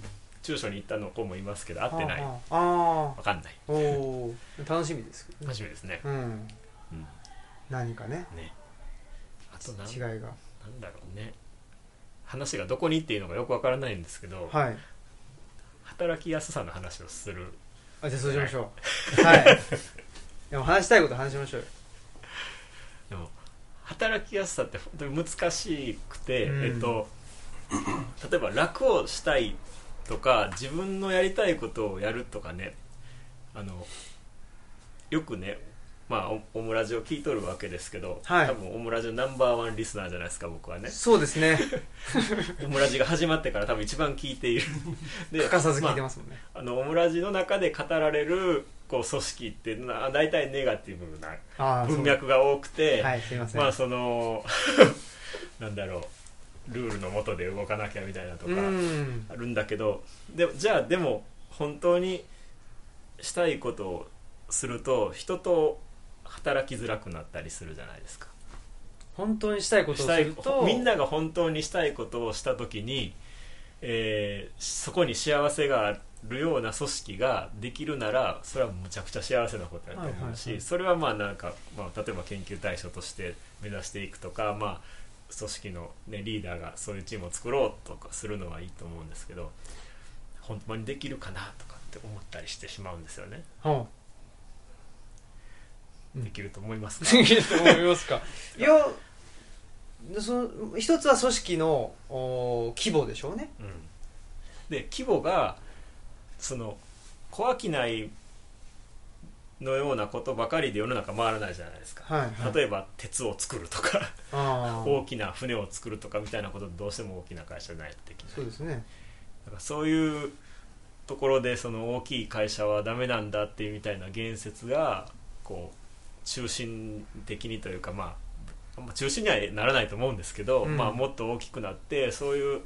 S2: 中小に行ったの子もいますけど会ってない。
S1: ああ。あ
S2: わかんない。
S1: おおー。楽しみですけどね。
S2: 楽しみですね、
S1: うん。
S2: うん、
S1: 何かね。
S2: ね。あとなん
S1: 違いが。
S2: なんだろうね。話がどこに行っていいのかよくわからないんですけど、
S1: はい。
S2: 働きやすさの話をする
S1: あじゃあそうしましょう。はい。でも話したいこと話しましょうよ。
S2: でも働きやすさって本当に難しくて、
S1: うん。
S2: えっと、例えば楽をしたいとか自分のやりたいことをやるとかねあのよくねまあオオムラジを聞いとるわけですけど、
S1: はい。
S2: 多分オムラジのナンバーワンリスナーじゃないですか僕はね。
S1: そうですね。
S2: オムラジが始まってから多分一番聞いている。で
S1: 欠かさず聞いて
S2: ま
S1: ますもんね、
S2: あ、あのオムラジの中で語られるこう組織っていうのは大体ネガティブな文脈が多くて、
S1: はいすいません、
S2: まあその なんだろうルールの下で動かなきゃみたいなと
S1: う
S2: か
S1: ん。
S2: あるんだけどでじゃあでも本当にしたいことをすると人と働きづらくなったりするじゃないですか。
S1: 本当にしたいことをすると
S2: みんなが本当にしたいことをした時に、えーそこに幸せがあるような組織ができるならそれはむちゃくちゃ幸せなことだと思うし、それはまあなんか、まあ、例えば研究対象として目指していくとか、まあ、組織の、ね、リーダーがそういうチームを作ろうとかするのはいいと思うんですけど本当にできるかなとかって思ったりしてしまうんですよね。
S1: うんうん
S2: できると思いますか、
S1: できると思いますか？いやその一つは組織のお規模でしょうね。
S2: うん、で規模がその小商いのようなことばかりで世の中回らないじゃないですか、
S1: はい、はい、
S2: 例えば鉄を作るとか 大きな船を作るとかみたいなことどうしても大きな会社じゃないとできない。
S1: そうですね。
S2: だからそういうところでその大きい会社はダメなんだっていうみたいな言説がこう中心的にというかまあまあ中心にはならないと思うんですけど、
S1: うん。
S2: まあ、もっと大きくなってそういう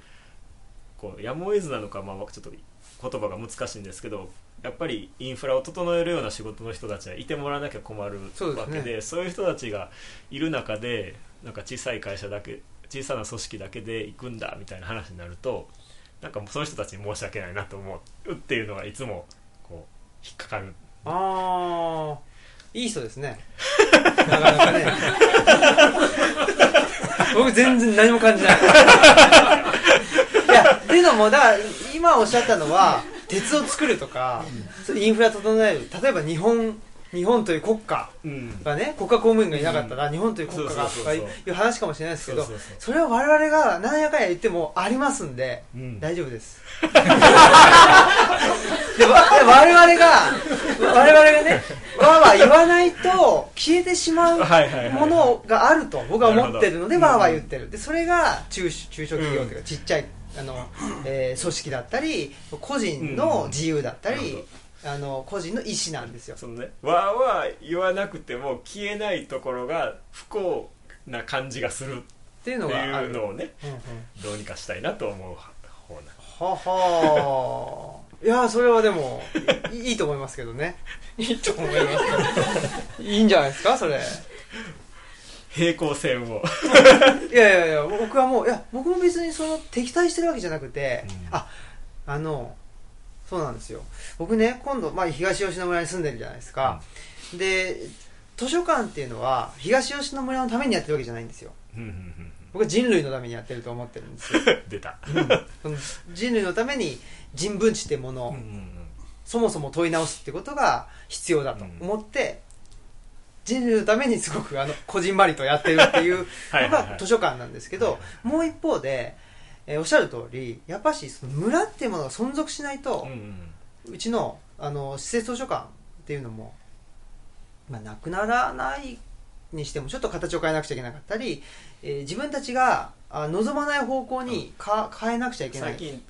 S2: こうやむを得ずなのか、まあ、ちょっと言葉が難しいんですけどやっぱりインフラを整えるような仕事の人たちはいてもらわなきゃ困るわけでそういう人たちがいる中でなんか小さい会社だけ小さな組織だけで行くんだみたいな話になるとなんかもうその人たちに申し訳ないなと思うっていうのがいつもこう引っかかる。
S1: ああいい人ですね。なかなかね。僕全然何も感じない。いやっていうのもだから今おっしゃったのは鉄を作るとかインフラ整える。例えば日本日本という国家
S2: うん。
S1: がね国家公務員がいなかったら日本という国家がとかい
S2: そう
S1: 話かもしれないですけど
S2: そ
S1: れは我々が何やかんや言ってもありますんで
S2: うん。
S1: 大丈夫です。でわ我々が我々がねわーわー言わないと消えてしまうものがあると僕は思ってるのでわーわー言ってる。でそれが中小中小企業というかちっちゃいあの、えー組織だったり個人の自由だったりあの個人の意思なんですよ。
S2: そのね。わーわー言わなくても消えないところが不幸な感じがする
S1: っていう
S2: って
S1: のがある。
S2: いうのをね
S1: うんうん。
S2: どうにかしたいなと思う方な
S1: ははいやそれはでもいいいと思いますけどね。いいと思いますいいんじゃないですかそれ。
S2: 平行線を。
S1: いやいやいや僕はもういや僕も別にその敵対してるわけじゃなくて、
S2: うん。
S1: ああのそうなんですよ。僕ね今度、まあ、東吉野村に住んでるじゃないですか、で図書館っていうのは東吉野村のためにやってるわけじゃないんですよ。
S2: うんうんうん
S1: 僕は人類のためにやってると思ってるんですよ。
S2: うん。出た
S1: その人類のために人文知ってものそもそも問い直すってことが必要だと思って、人類のためにすごくあのこじんまりとやってるっていうのが 図書館なんですけど、もう一方で、えーおっしゃる通りやっぱしその村っていうものが存続しないと
S2: うん、うん
S1: うちのあの施設図書館っていうのも、まあ、なくならないにしてもちょっと形を変えなくちゃいけなかったり、えー自分たちがあ望まない方向にか変えなくちゃいけない。
S2: 最近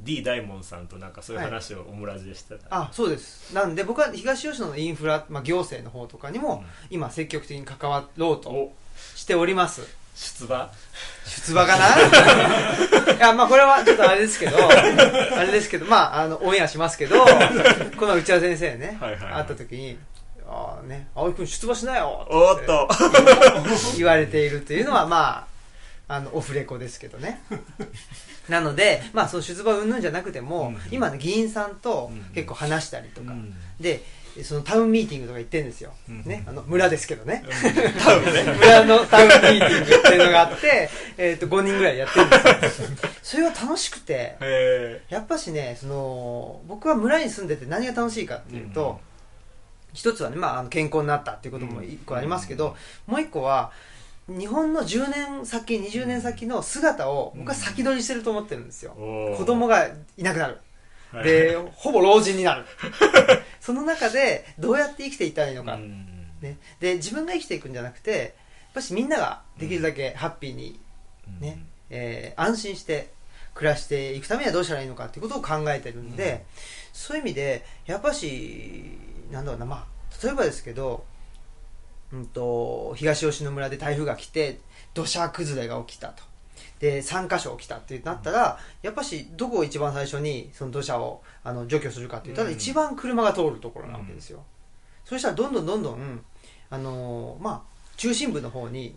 S2: D 大門さんとなんかそういう話をオムラジでしてた、
S1: あそうです。なんで僕は東吉野のインフラ、まあ、行政の方とかにも、今積極的に関わろうと
S2: お。
S1: しております
S2: 出馬？
S1: 出馬かな？いやまあこれはちょっとあれですけど あれですけどまああのオンエアしますけど この内田先生ね、
S2: はいはいはい。
S1: 会った時に「ああね青井君出馬しなよ」
S2: おーっと。
S1: 言われているというのはまああのオフレコですけどね。なのでまあその出馬云々じゃなくても、
S2: うん
S1: 今の議員さんと
S2: うん
S1: 結構話したりとか、
S2: うん。
S1: でそのタウンミーティングとか行ってるんですよ、
S2: うん
S1: ね、あの村ですけどね、
S2: 多分ね。
S1: 村のタウンミーティングっていうのがあって、えー、と5人ぐらいやってるんですよ。それが楽しくて
S2: へ
S1: やっぱしねその僕は村に住んでて何が楽しいかっていうと、一つはね、まあ、あの健康になったっていうことも一個ありますけど、もう一個は日本の10年先20年先の姿を僕は先取りしてると思ってるんですよ、
S2: おー。
S1: 子供がいなくなる。
S2: はい
S1: でほぼ老人になる。その中でどうやって生きていったらいいのか、
S2: うん。
S1: ね、で自分が生きていくんじゃなくてやっぱしみんなができるだけハッピーに、ねえー安心して暮らしていくためにはどうしたらいいのかっていうことを考えてるんで、
S2: うん。
S1: そういう意味でやっぱしなんだろうなまあ例えばですけど、うん、と東吉野村で台風が来て土砂崩れが起きたとで3箇所起きたってなったらやっぱしどこを一番最初にその土砂をあの除去するかって言ったら、
S2: うん。
S1: 一番車が通るところなわけですよ、そしたらどんどんどんどん、あのーまあ、中心部の方に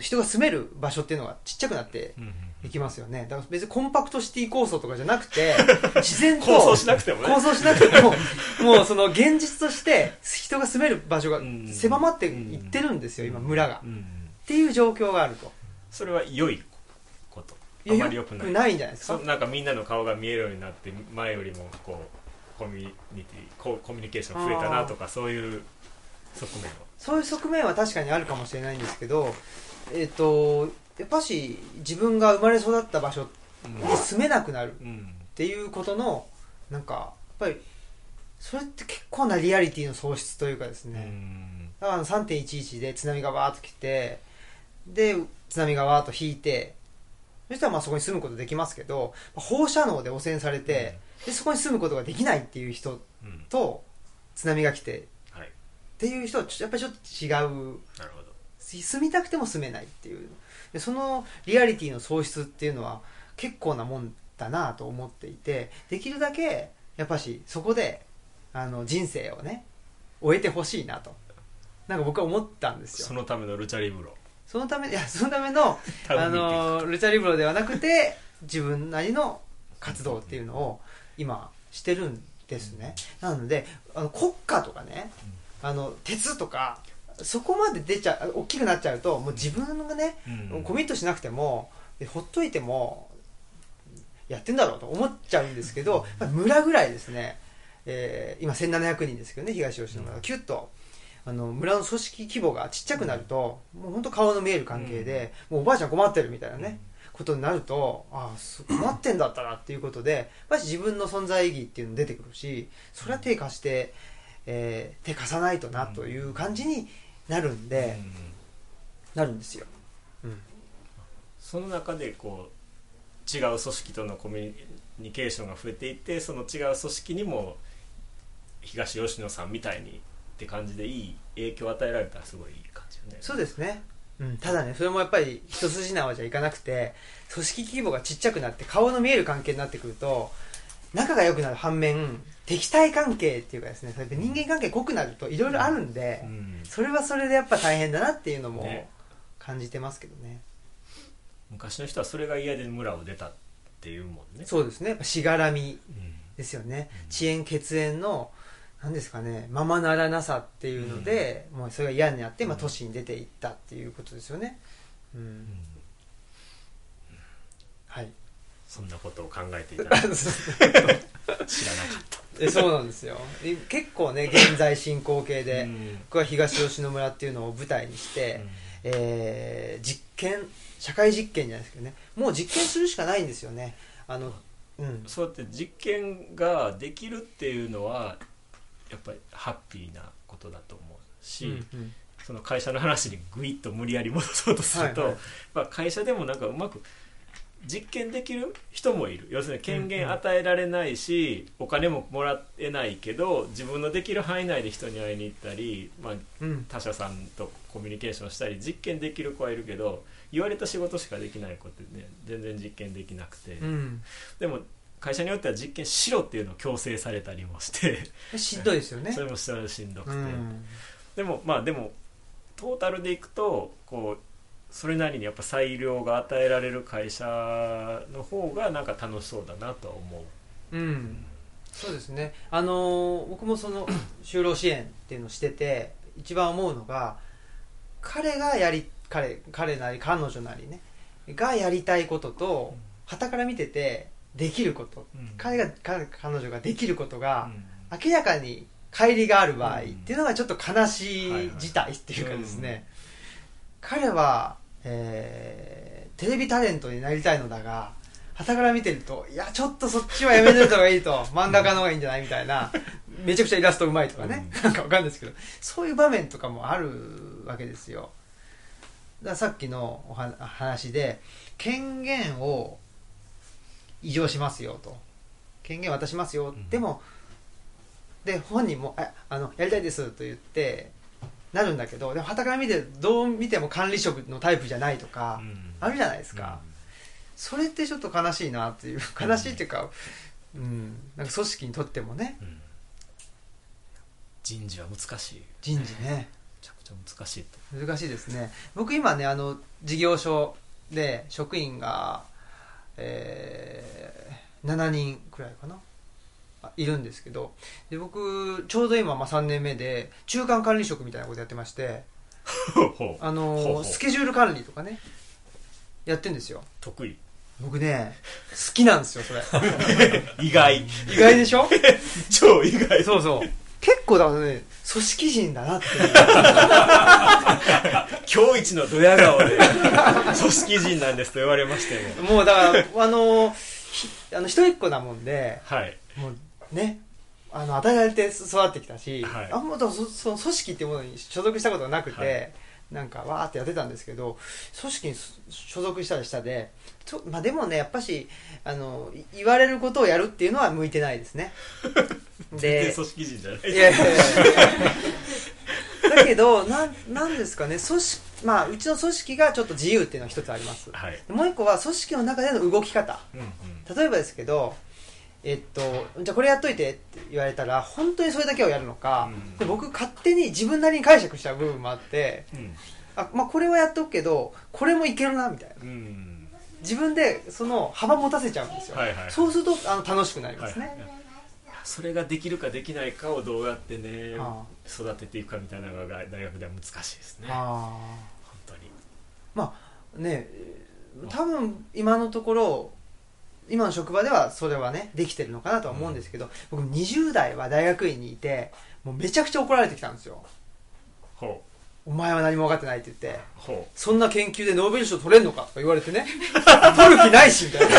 S1: 人が住める場所っていうのがちっちゃくなって
S2: うん
S1: いきますよね。だから別にコンパクトシティ構想とかじゃなくて 自然と
S2: 構想しなくてもね。
S1: 構想しなくてももうその現実として人が住める場所が
S2: うん
S1: 狭まっていってるんですよ今村が。っ
S2: うん
S1: ていう状況があると。
S2: それは良いあまり良くない。
S1: ないんじゃないですか？
S2: そなんかみんなの顔が見えるようになって前よりもこうコミュニティココミュニケーション増えたなとかそういう側面は。
S1: そういう側面は確かにあるかもしれないんですけどえっ、とやっぱし自分が生まれ育った場所に住めなくなる
S2: うん。
S1: っていうことのなんかやっぱりそれって結構なリアリティの喪失というかです
S2: う
S1: ね、
S2: ん。
S1: だから3.11で津波がわーっと来てで津波がわーっと引いてそしたらまあそこに住むことできますけど放射能で汚染されて、でそこに住むことができないっていう人
S2: うん。
S1: と津波が来てっ
S2: はい。
S1: ていう人はやっぱりちょっと違う。
S2: なるほど。
S1: 住みたくても住めないっていう。でそのリアリティの喪失っていうのは結構なもんだなと思っていてできるだけやっぱしそこであの人生をね終えてほしいなと。なんか僕は思ったんですよ。
S2: そのためのルチャリブロ
S1: そのため いやそのための あのルチャリブロではなくて自分なりの活動っていうのを今してるんですね。なのであの国家とかねあの鉄とかそこまで出ちゃう大きくなっちゃうともう自分がね、
S2: うん。
S1: コミットしなくてもほっといてもやってんだろうと思っちゃうんですけど、村ぐらいですね、えー今1700人ですけどね東吉野村。がキュッとあの村の組織規模がちっちゃくなると、もう本当顔の見える関係で、もうおばあちゃん困ってるみたいなね、ことになるとああす困ってんだったなっていうことでやっ自分の存在意義っていうの出てくるしそれは手貸して、えー手貸さないとなという感じになるんで、
S2: うん。
S1: なるんですよ、うん、
S2: その中でこう違う組織とのコミュニケーションが増えていってその違う組織にも東吉野さんみたいにって感じでいい影響を与えられたらすごいいい感じよね。
S1: そうですね、うん、ただねそれもやっぱり一筋縄じゃいかなくて組織規模がちっちゃくなって顔の見える関係になってくると仲が良くなる反面敵対関係っていうかですねそれで人間関係濃くなるといろいろあるんで、
S2: うん。
S1: それはそれでやっぱ大変だなっていうのも
S2: ね。
S1: 感じてますけどね。
S2: 昔の人はそれが嫌で村を出たっていうもんね。
S1: そうですね。しがらみ
S2: うん
S1: ですよね、
S2: うん。
S1: 遅延血縁の何ですかねままならなさっていうので、もうそれが嫌になって、まあ、
S2: うん
S1: 都市に出ていったっていうことですよね、うん。
S2: うん。
S1: はい。
S2: そんなことを考えていた。ら知らなかった。
S1: えそうなんですよ。え結構ね現在進行形で、
S2: うん。
S1: 僕は東吉野村っていうのを舞台にして、えー実験社会実験じゃないですけどね。もう実験するしかないんですよね。あのうん。
S2: そうやって実験ができるっていうのはやっぱりハッピーなことだと思うし、
S1: うんうん。
S2: その会社の話にグイッと無理やり戻そうとすると、
S1: はいはい。
S2: まあ、会社でもなんかうまく実験できる人もいる。要するに権限与えられないし、お金ももらえないけど自分のできる範囲内で人に会いに行ったり、まあ、
S1: うん。
S2: 他社さんとコミュニケーションしたり実験できる子はいるけど言われた仕事しかできない子ってね全然実験できなくて、
S1: うん。
S2: でも会社によっては実験しろっていうのを強制されたりもして。
S1: しんどいですよね。
S2: それもしんどくて、
S1: うん。
S2: でもまあでもトータルでいくとこうそれなりにやっぱ裁量が与えられる会社の方がなんか楽しそうだなとは思う。
S1: うん。そうですね。あのー僕もその就労支援っていうのをしてて一番思うのが彼がやり彼彼なり彼女なりねがやりたいことと傍から見ててできること、
S2: うん。
S1: 彼が彼彼女ができること
S2: う
S1: が
S2: ん。
S1: 明らかに乖離がある場合っ
S2: うん。
S1: ていうのがちょっと悲し
S2: は
S1: い事態っていうかですね、彼は、えーテレビタレントになりたいのだが傍から見てるといやちょっとそっちはやめといた方がいいと。漫画家の方がいいんじゃないみたいな。めちゃくちゃイラストうまいとかね、なんかわかんないですけど。そういう場面とかもあるわけですよ。だからさっきのおは話で権限を異常しますよと。権限渡しますよ、
S2: うん。
S1: でもで本人もああのやりたいですと言ってなるんだけどでも傍から見てどう見ても管理職のタイプじゃないとか、
S2: うん。
S1: あるじゃないですか、それってちょっと悲しいなっていう悲しいっていうか、うん、なんか組織にとってもね。
S2: うん。人事は難しい。め
S1: 人事ね。
S2: ちゃくちゃ難しいと。
S1: 難しいですね。僕今ねあの事業所で職員が、えー7人くらいかな。あいるんですけど。で僕ちょうど今、まあ、3年目で中間管理職みたいなことやってまして。あのスケジュール管理とかね。やってんですよ。
S2: 得意。
S1: 僕ね好きなんですよそれ。
S2: 意外。
S1: 意外でしょ？
S2: 超意外。
S1: そうそう。結構だからね組織人だなって
S2: 今日一のドヤ顔で組織人なんですと言われましても
S1: もうだからあのひあの一人っ子なもんで
S2: はい。
S1: もうねあの与えられて育ってきたし、
S2: はい。
S1: あんまだそその組織っていうものに所属したことがなくて、
S2: はい。
S1: なんかわーってやってたんですけど組織に所属したらしたでと、まあ、でもねやっぱしあのい言われることをやるっていうのは向いてないですね。
S2: 全
S1: で
S2: 然組織人じゃない。
S1: いやいやいやだけどなんなんですかね組織まあうちの組織がちょっと自由っていうのは一つあります。
S2: はい。
S1: もう一個は組織の中での動き方。
S2: うんうん。
S1: 例えばですけどえっと、じゃあこれやっといてって言われたら本当にそれだけをやるのか、
S2: うん。
S1: で僕勝手に自分なりに解釈しちゃう部分もあって
S2: うん。
S1: あ、まあ、これはやっとくけどこれもいけるなみたいな。
S2: うん。
S1: 自分でその幅持たせちゃうんですよ、
S2: はいはい。
S1: そうするとあの楽しくなりますね、
S2: はいそれができるかできないかをどうやってね
S1: あ
S2: 育てていくかみたいなのが大学では難しいですね。本
S1: あ。
S2: 当に。
S1: あね多分今のところ今の職場ではそれはねできてるのかなとは思うんですけど、僕20代は大学院にいてもうめちゃくちゃ怒られてきたんですよ。
S2: ほ
S1: お前は何も分かってないって言ってそんな研究でノーベル賞取れんのかとか言われてね。取る気ないしみたいな。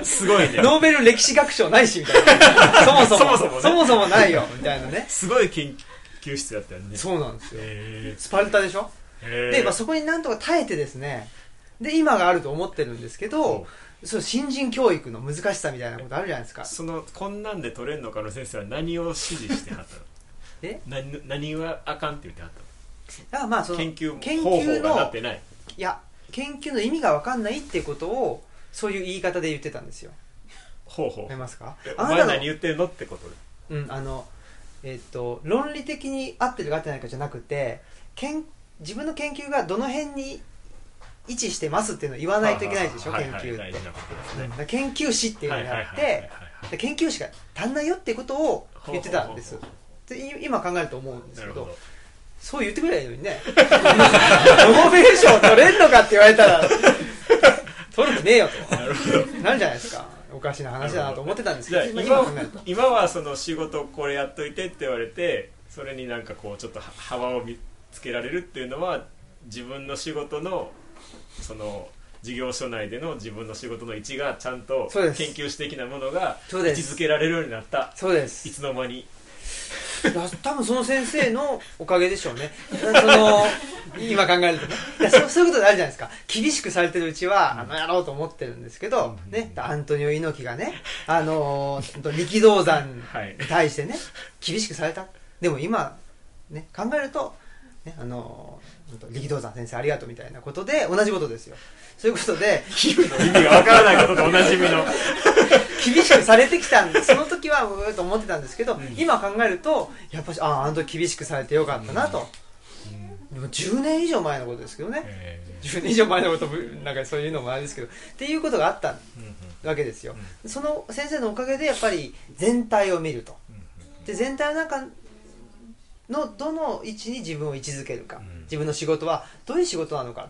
S2: う すごいね。
S1: ノーベル歴史学賞ないしみたいな。そもそも。
S2: そもそもね。
S1: そもそもないよみたいなね。
S2: すごい研究室やったよね。
S1: そうなんですよ。
S2: へ
S1: スパルタでしょ？
S2: え
S1: で、まあ、そこになんとか耐えてですねで今があると思ってるんですけど、そう新人教育の難しさみたいなことあるじゃないですか。
S2: そのこんなんで取れんのかの先生は何を指示してはったの？
S1: え？
S2: 何何はあかんって言ってはっ
S1: だからまあその
S2: 研究
S1: 研
S2: 方法がなってない。
S1: いや研究の意味が分かんないっていうことをそういう言い方で言ってたんですよ。
S2: 方法。
S1: わかりますか？
S2: えお前
S1: あなたの
S2: 何言ってるのってことで。
S1: うん、あの、えっと、論理的に合ってるか合ってないかじゃなくて、けん自分の研究がどの辺に位置してますっていうのを言わないといけないでしょ、
S2: はい
S1: 研究って。
S2: ね。
S1: 研究士っていうのになって、で研究士が足んないよっていうことを言ってたんです。
S2: ほうほう。
S1: でい今考えると思うんですけど、そう言ってくればいいのにね。ノーベル賞取れんのかって言われたら、取る気ねえよと。
S2: なるほど
S1: なるじゃないですか。おかしな話だなと思ってたんですけど、
S2: 今
S1: 今
S2: はその仕事これやっといてって言われてそれになんかこうちょっと幅を見つけられるっていうのは自分の仕事のその事業所内での自分の仕事の位置がちゃんと研究士的なものが位置づけられるようになった
S1: そうです
S2: い。つの間に
S1: 多分その先生のおかげでしょうね。その今考えるとね。いやそうそういうことあるじゃないですか。厳しくされてるうちは、あのやろうと思ってるんですけど、ね、アントニオ猪木がねあのー力道山に対してね、厳しくされた。でも今、ね、考えると、ね、あのー力道山先生ありがとうみたいなことで同じことですよ。そういうことで
S2: 意味がわからないこととおなじみの
S1: 厳しくされてきたんでその時はうーっと思ってたんですけど、うん、今考えるとやっぱしあああの時厳しくされてよかったなと、うん、でも10年以上前のことですけどね、えー、10年以上前のことなんかそういうのもあれですけどっていうことがあったわけですよ、うん、その先生のおかげでやっぱり全体を見ると、で全体の中のどの位置に自分を位置づけるか、自分の仕事はどういう仕事なのか。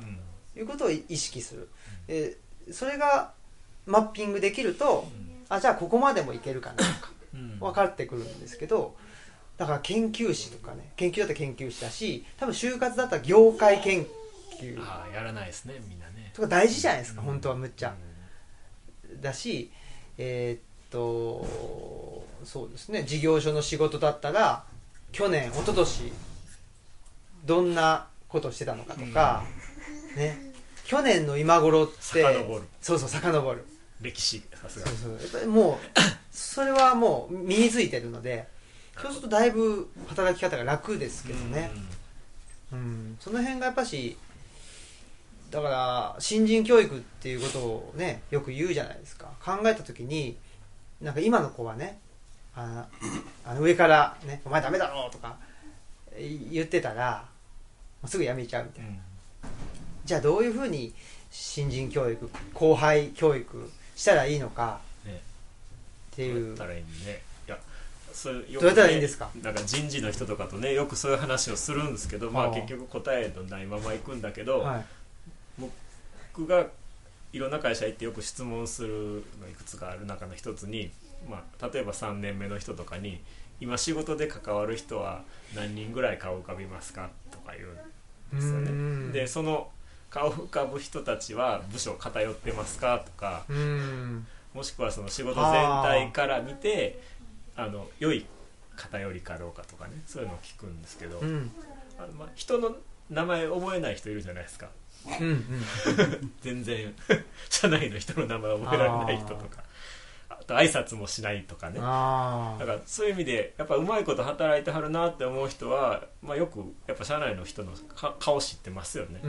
S1: ということを意識する、えそれがマッピングできると、あじゃあここまでもいけるかなとか。分かってくるんですけどだから研究士とかね研究だったら研究士だし多分就活だったら業界研究。
S2: ああやらないですねみんなね。
S1: とか大事じゃないですか、うん、本当はむっちゃ、うん、だしえー、っとそうですね事業所の仕事だったら去年一昨年どんなことしてたのかとか、うん、ね。去年の今頃ってそうそう遡る
S2: 歴史さすが。
S1: そうそう。やっぱりもうそれはもう身についてるのでそうするとだいぶ働き方が楽ですけどね。うん、その辺がやっぱしだから新人教育っていうことをねよく言うじゃないですか。考えた時になんか今の子はねああの上からね「お前ダメだろ」とか言ってたらすぐ辞めちゃうみたいな、うん、じゃあどういうふうに新人教育後輩教育したらいいのかっていう、
S2: どうやったらいいねいや
S1: それよどうやったらいいんですか？
S2: なんか人事の人とかとねよくそういう話をするんですけど、まあ、結局答えのないまま行くんだけど、はい、僕がいろんな会社行ってよく質問するのいくつかある中の一つに、まあ、例えば3年目の人とかに今仕事で関わる人は何人ぐらい顔浮かびますかとか言うんですよね。でその顔浮かぶ人たちは部署偏ってますか？とかもしくはその仕事全体から見てあの良い偏りかどうかとかねそういうのを聞くんですけど、うん、あのまあ、人の名前覚えない人いるじゃないですか、うんうん、全然。社内の人の名前覚えられない人とかと挨拶もしないとかね。だからそういう意味でやっぱうまいこと働いてはるなって思う人は、まあ、よくやっぱ社内の人の顔知ってますよね。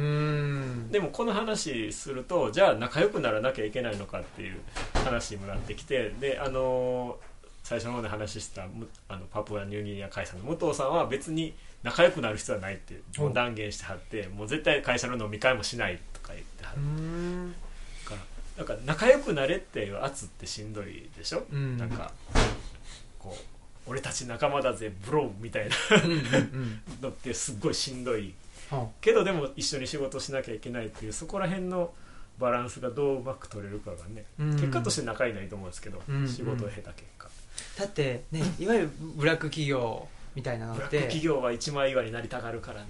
S2: でもこの話するとじゃあ仲良くならなきゃいけないのかっていう話にもなってきてであのー、最初の方で話したあのパプアニューギニア会社の武藤さんは別に仲良くなる必要はないって断言してはってもう絶対会社の飲み会もしないとか言ってはるなんか仲良くなれっていう圧ってしんどいでしょ、うん、なんかこう俺たち仲間だぜブローみたいなのってすっごいしんどい、けどでも一緒に仕事しなきゃいけないっていうそこら辺のバランスがどううまく取れるかがね、うん、結果として仲いいないと思うんですけど、うん、仕事を経た結果。
S1: だってねいわゆるブラック企業みたいなのってブラック
S2: 企業は一枚岩になりたがるからね。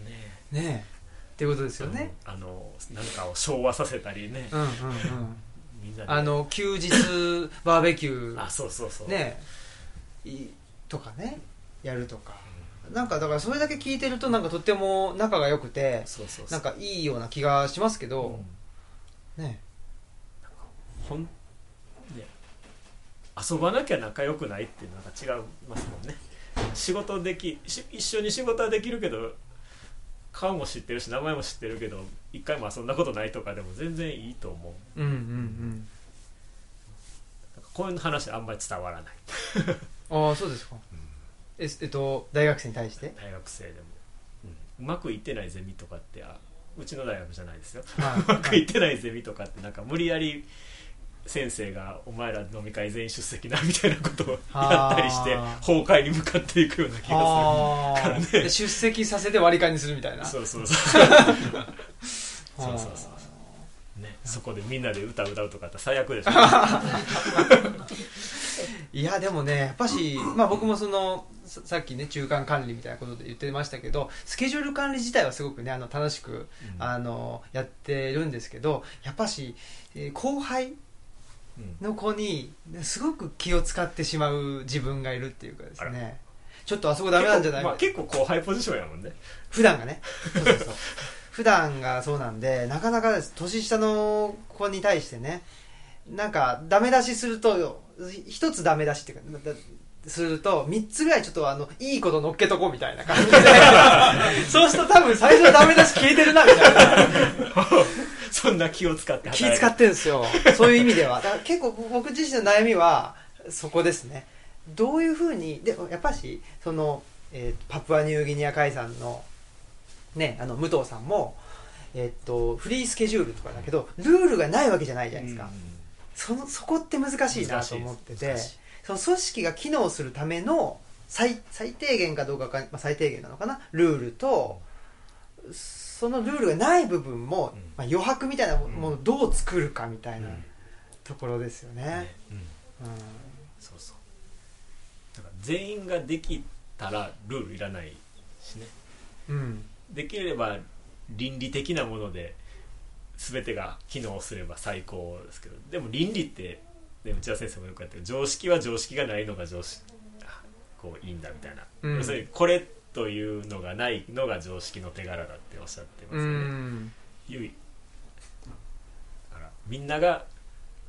S1: ねっていうことですよね、
S2: あのなんかを昭和させたりね、うんうんうん
S1: あの休日 バーベキュ
S2: ー。あそうそうそう。
S1: ね。とかね。やるとか、うん、なんかだからそれだけ聞いてるとなんかとっても仲が良くてなんかいいような気がしますけど、うん、ね。
S2: ほんね。遊ばなきゃ仲良くないっていうのが違いますもんね。仕事でき一緒に仕事はできるけど顔も知ってるし名前も知ってるけど一回も遊んだことないとかでも全然いいと思う。うんうんうん。こういう話あんまり伝わらない。
S1: ああそうですか、うん、ええっと大学生に対して？
S2: 大学生でも、うん、うまくいってないゼミとかってあうちの大学じゃないですよ、はい、うまくいってないゼミとかってなんか無理やり先生が「お前ら飲み会全員出席な」みたいなことをやったりして 崩壊に向かっていくような気がする。からね
S1: 出席させて割り勘にするみたいな。
S2: そうそうそうそうそうそうねそこでみんなで歌歌うとかって最悪でしょ。
S1: いやでもねやっぱし、まあ、僕もそのさっきね中間管理みたいなことで言ってましたけどスケジュール管理自体はすごくねあの楽しく、うん、あのやってるんですけどやっぱし、えー、後輩の子にすごく気を使ってしまう自分がいるっていうかですね。ちょっとあそこダメなんじゃない？
S2: まあ、結構こうハイポジションやもんね。
S1: 普段がね。そうそうそう 普段がそうなんでなかなかです。年下の子に対してねなんかダメ出しすると一つダメ出しっていうかだすると三つぐらいちょっとあのいいこと乗っけとこうみたいな感じで。そうすると多分最初のダメ出し消えてるなみたいな。
S2: そんな気を使って
S1: 気使ってるんですよ。そういう意味では。だから結構僕自身の悩みはそこですね。どういうふうにでもやっぱしその、えーパプアニューギニア海産のねあの武藤さんもえっとフリースケジュールとかだけどルールがないわけじゃないじゃないですか、そのそこって難しいなと思っててその組織が機能するための最最低限かどうかか、まあ、最低限なのかなルールとそのルールがない部分も、
S2: うん。
S1: まあ、余白みたいなも
S2: うん。
S1: のをどう作るかみたいな
S2: うん。
S1: ところですよね。
S2: ね。うん。そうそう。だから全員ができたらルールいらないしね。
S1: うん、うん
S2: できれば倫理的なもので全てが機能すれば最高ですけど。でも倫理って、ね、内田先生もよくやってる常識は常識がないのが常識。こういいんだみたいな、
S1: うん。
S2: 要するにこれというのがないのが常識の手柄だっておっしゃってます
S1: う
S2: よね、
S1: ん。
S2: ゆいだからみんなが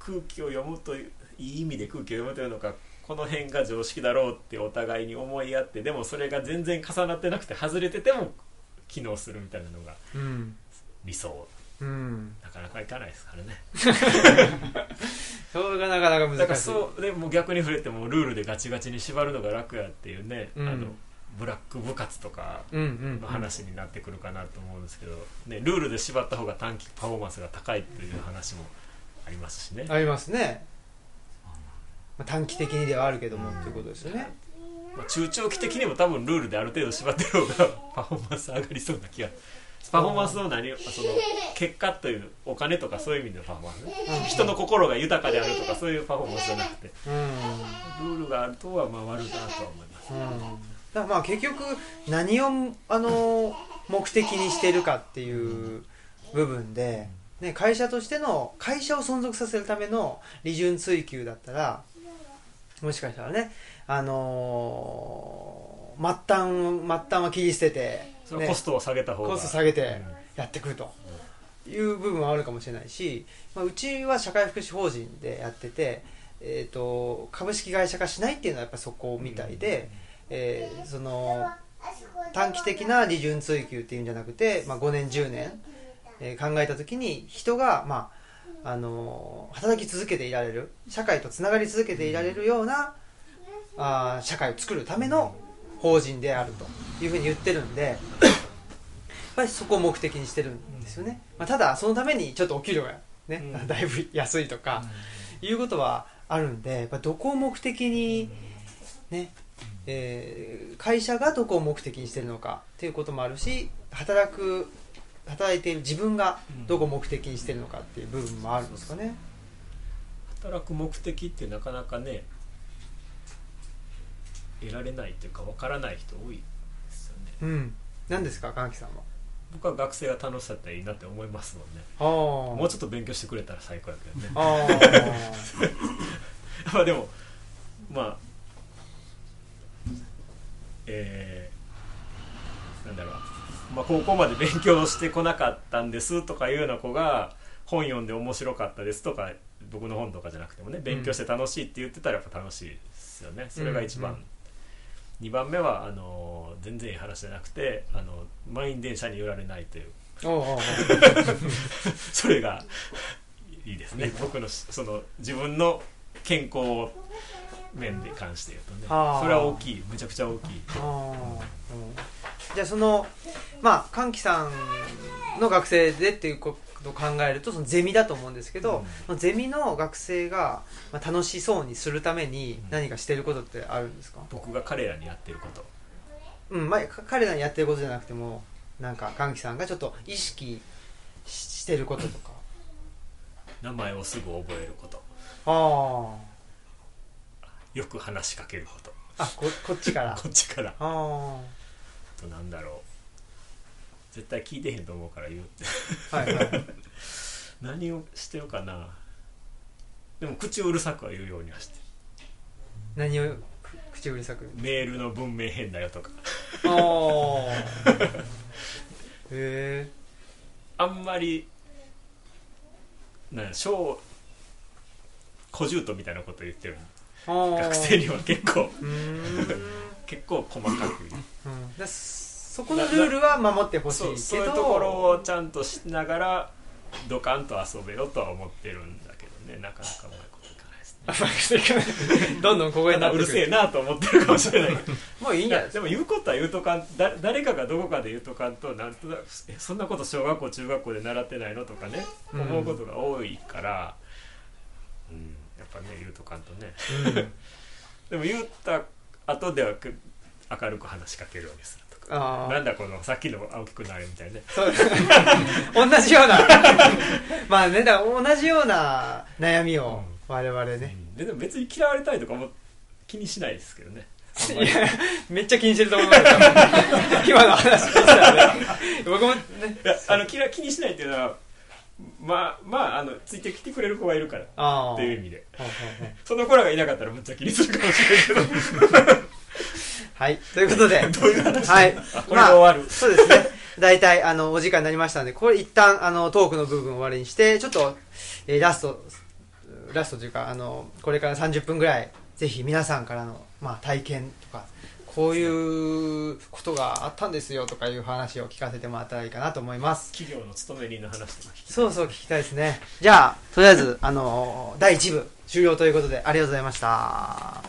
S2: 空気を読むといういい意味で空気を読むというのかこの辺が常識だろうってお互いに思い合ってでもそれが全然重なってなくて外れてても機能するみたいなのが
S1: うん
S2: 理想。
S1: うん。
S2: なかなかいかないですからね。
S1: それがなかなか難しい。
S2: だからそうでもう逆に触れてもルールでガチガチに縛るのが楽やっていうね、
S1: うん。
S2: あのブラック部活とか
S1: うんうん
S2: の話になってくるかなと思うんですけど、ね、ルールで縛った方が短期パフォーマンスが高いという話もありますしね、
S1: ありますね、まあ、短期的にではあるけどもっていうことですよね
S2: まあ、中長期的にも多分ルールである程度縛ってる方が パフォーマンス上がりそうな気が。パフォーマンスの何をその結果というお金とかそういう意味でのパフォーマンスね。
S1: うん。
S2: 人の心が豊かであるとかそういうパフォーマンスじゃなくて。
S1: うん。
S2: ルールがあるとはまあ悪いなとは思います
S1: うん。だまあ結局何をあの目的にしているかっていう部分で、ね、会社としての会社を存続させるための利潤追求だったらもしかしたらねあのー末端末端は切り捨てて、ね
S2: そのコストを下げた方が。
S1: コスト下げて
S2: うん。
S1: やってくると。いう部分はあるかもしれないし、まあ、うちは社会福祉法人でやってて、えー、と株式会社化しないっていうのはやっぱそこみたいで、えーその短期的な利潤追求っていうんじゃなくて、まあ、5年10年、えー考えた時に人が、まああのー働き続けていられる社会とつながり続けていられるような、あー社会を作るための法人であるというふうに言ってるんでやっぱりそこを目的にしてるんですよね、まあ、ただそのためにちょっとお給料がね、
S2: うん。
S1: だいぶ安いとか、いうことはあるんでやっぱどこを目的にね、えー会社がどこを目的にしてるのかっていうこともあるし働く働いている自分がどこを目的にしてるのかっていう部分もあるんですかね。
S2: 働く目的ってなかなかね得られないというかわからない人多いですよね。
S1: うん。何ですか、かんきさんは？
S2: 僕は学生が楽しさったらいいなって思いますもんね。もうちょっと勉強してくれたら最高やけどね。
S1: あ
S2: まあでもまあえー、なんだろう、まあ、高校まで勉強してこなかったんですとかいうような子が本読んで面白かったですとか僕の本とかじゃなくてもね勉強して楽しいって言ってたらやっぱ楽しいですよね。それが一番、2番目はあの全然いい話じゃなくてあの満員電車に揺られないという。それがいいですね。僕のその自分の健康面で関して言うとね。それは大きい。めちゃくちゃ大きい。
S1: うん。じゃあそのまあ歓喜さんの学生でっていうことを考えるとそのゼミだと思うんですけど、
S2: うん。
S1: ゼミの学生がまあ楽しそうにするために
S2: うん。
S1: 何かしてることってあるんですか、
S2: 僕が彼らにやってること。
S1: うんまあ、か彼らにやってることじゃなくてもなんか歓喜さんがちょっと意識ししてることとか。
S2: 名前をすぐ覚えること。
S1: あ
S2: よく話しかけること。
S1: ああこ こっちから。あ
S2: こっちから。あ。
S1: あ
S2: となんだろう絶対聞いてへんと思うから言う
S1: はいはい。
S2: 何をしてるかな。でも口をうるさくは言うようにはして
S1: 何をく口口うるさく？
S2: メールの文明変だよとか。
S1: ああ へえ
S2: あんまりなんや小小獣とみたいなこと言ってる。学
S1: 学
S2: 生には結構 結構細かく
S1: う。ん。だそこのルールは守ってほしいけど。
S2: そういうところをちゃんとしながらドカンと遊べよとは思ってるんだけどね。なかなかうまいこといかないですね。
S1: どんどん小声になって
S2: うるせえなと思ってるかもしれない。けど
S1: もういいんじゃない
S2: でも言うことは言うとかんだ誰かがどこかで言うとかんとなんとなくえそんなこと小学校中学校で習ってないのとかね。
S1: うん。
S2: 思うことが多いから、うん。やっぱね言うとかんとね。
S1: うん。
S2: でも言った後ではく明るく話しかけるようにすなんだこのさっきの青木くんのあれみたいなね。
S1: そう。同じような。まあねだ同じような悩みを我々ね、
S2: ででも別に嫌われたいとかも気にしないですけどね。
S1: いやめっちゃ気にしてると思いますよ 今の話聞いたらね。僕もね。
S2: いやあの気ら気にしないっていうのはまあまああのついてきてくれる子がいるからっていう意味で。その子らがいなかったらむっちゃ気にするかもしれんけど
S1: はいということで。
S2: どういう話
S1: はい。
S2: あこれで終わる、
S1: まあそうですね。大体あのお時間になりましたのでこれ一旦あのトークの部分を終わりにしてちょっと、えーラストラストというかあのこれから30分ぐらいぜひ皆さんからの、まあ、体験とかこういうことがあったんですよとかいう話を聞かせてもらったらいいかなと思います。
S2: 企業の勤め人の話とか
S1: そうそう聞きたいですね。じゃあとりあえずあの第1部終了ということでありがとうございました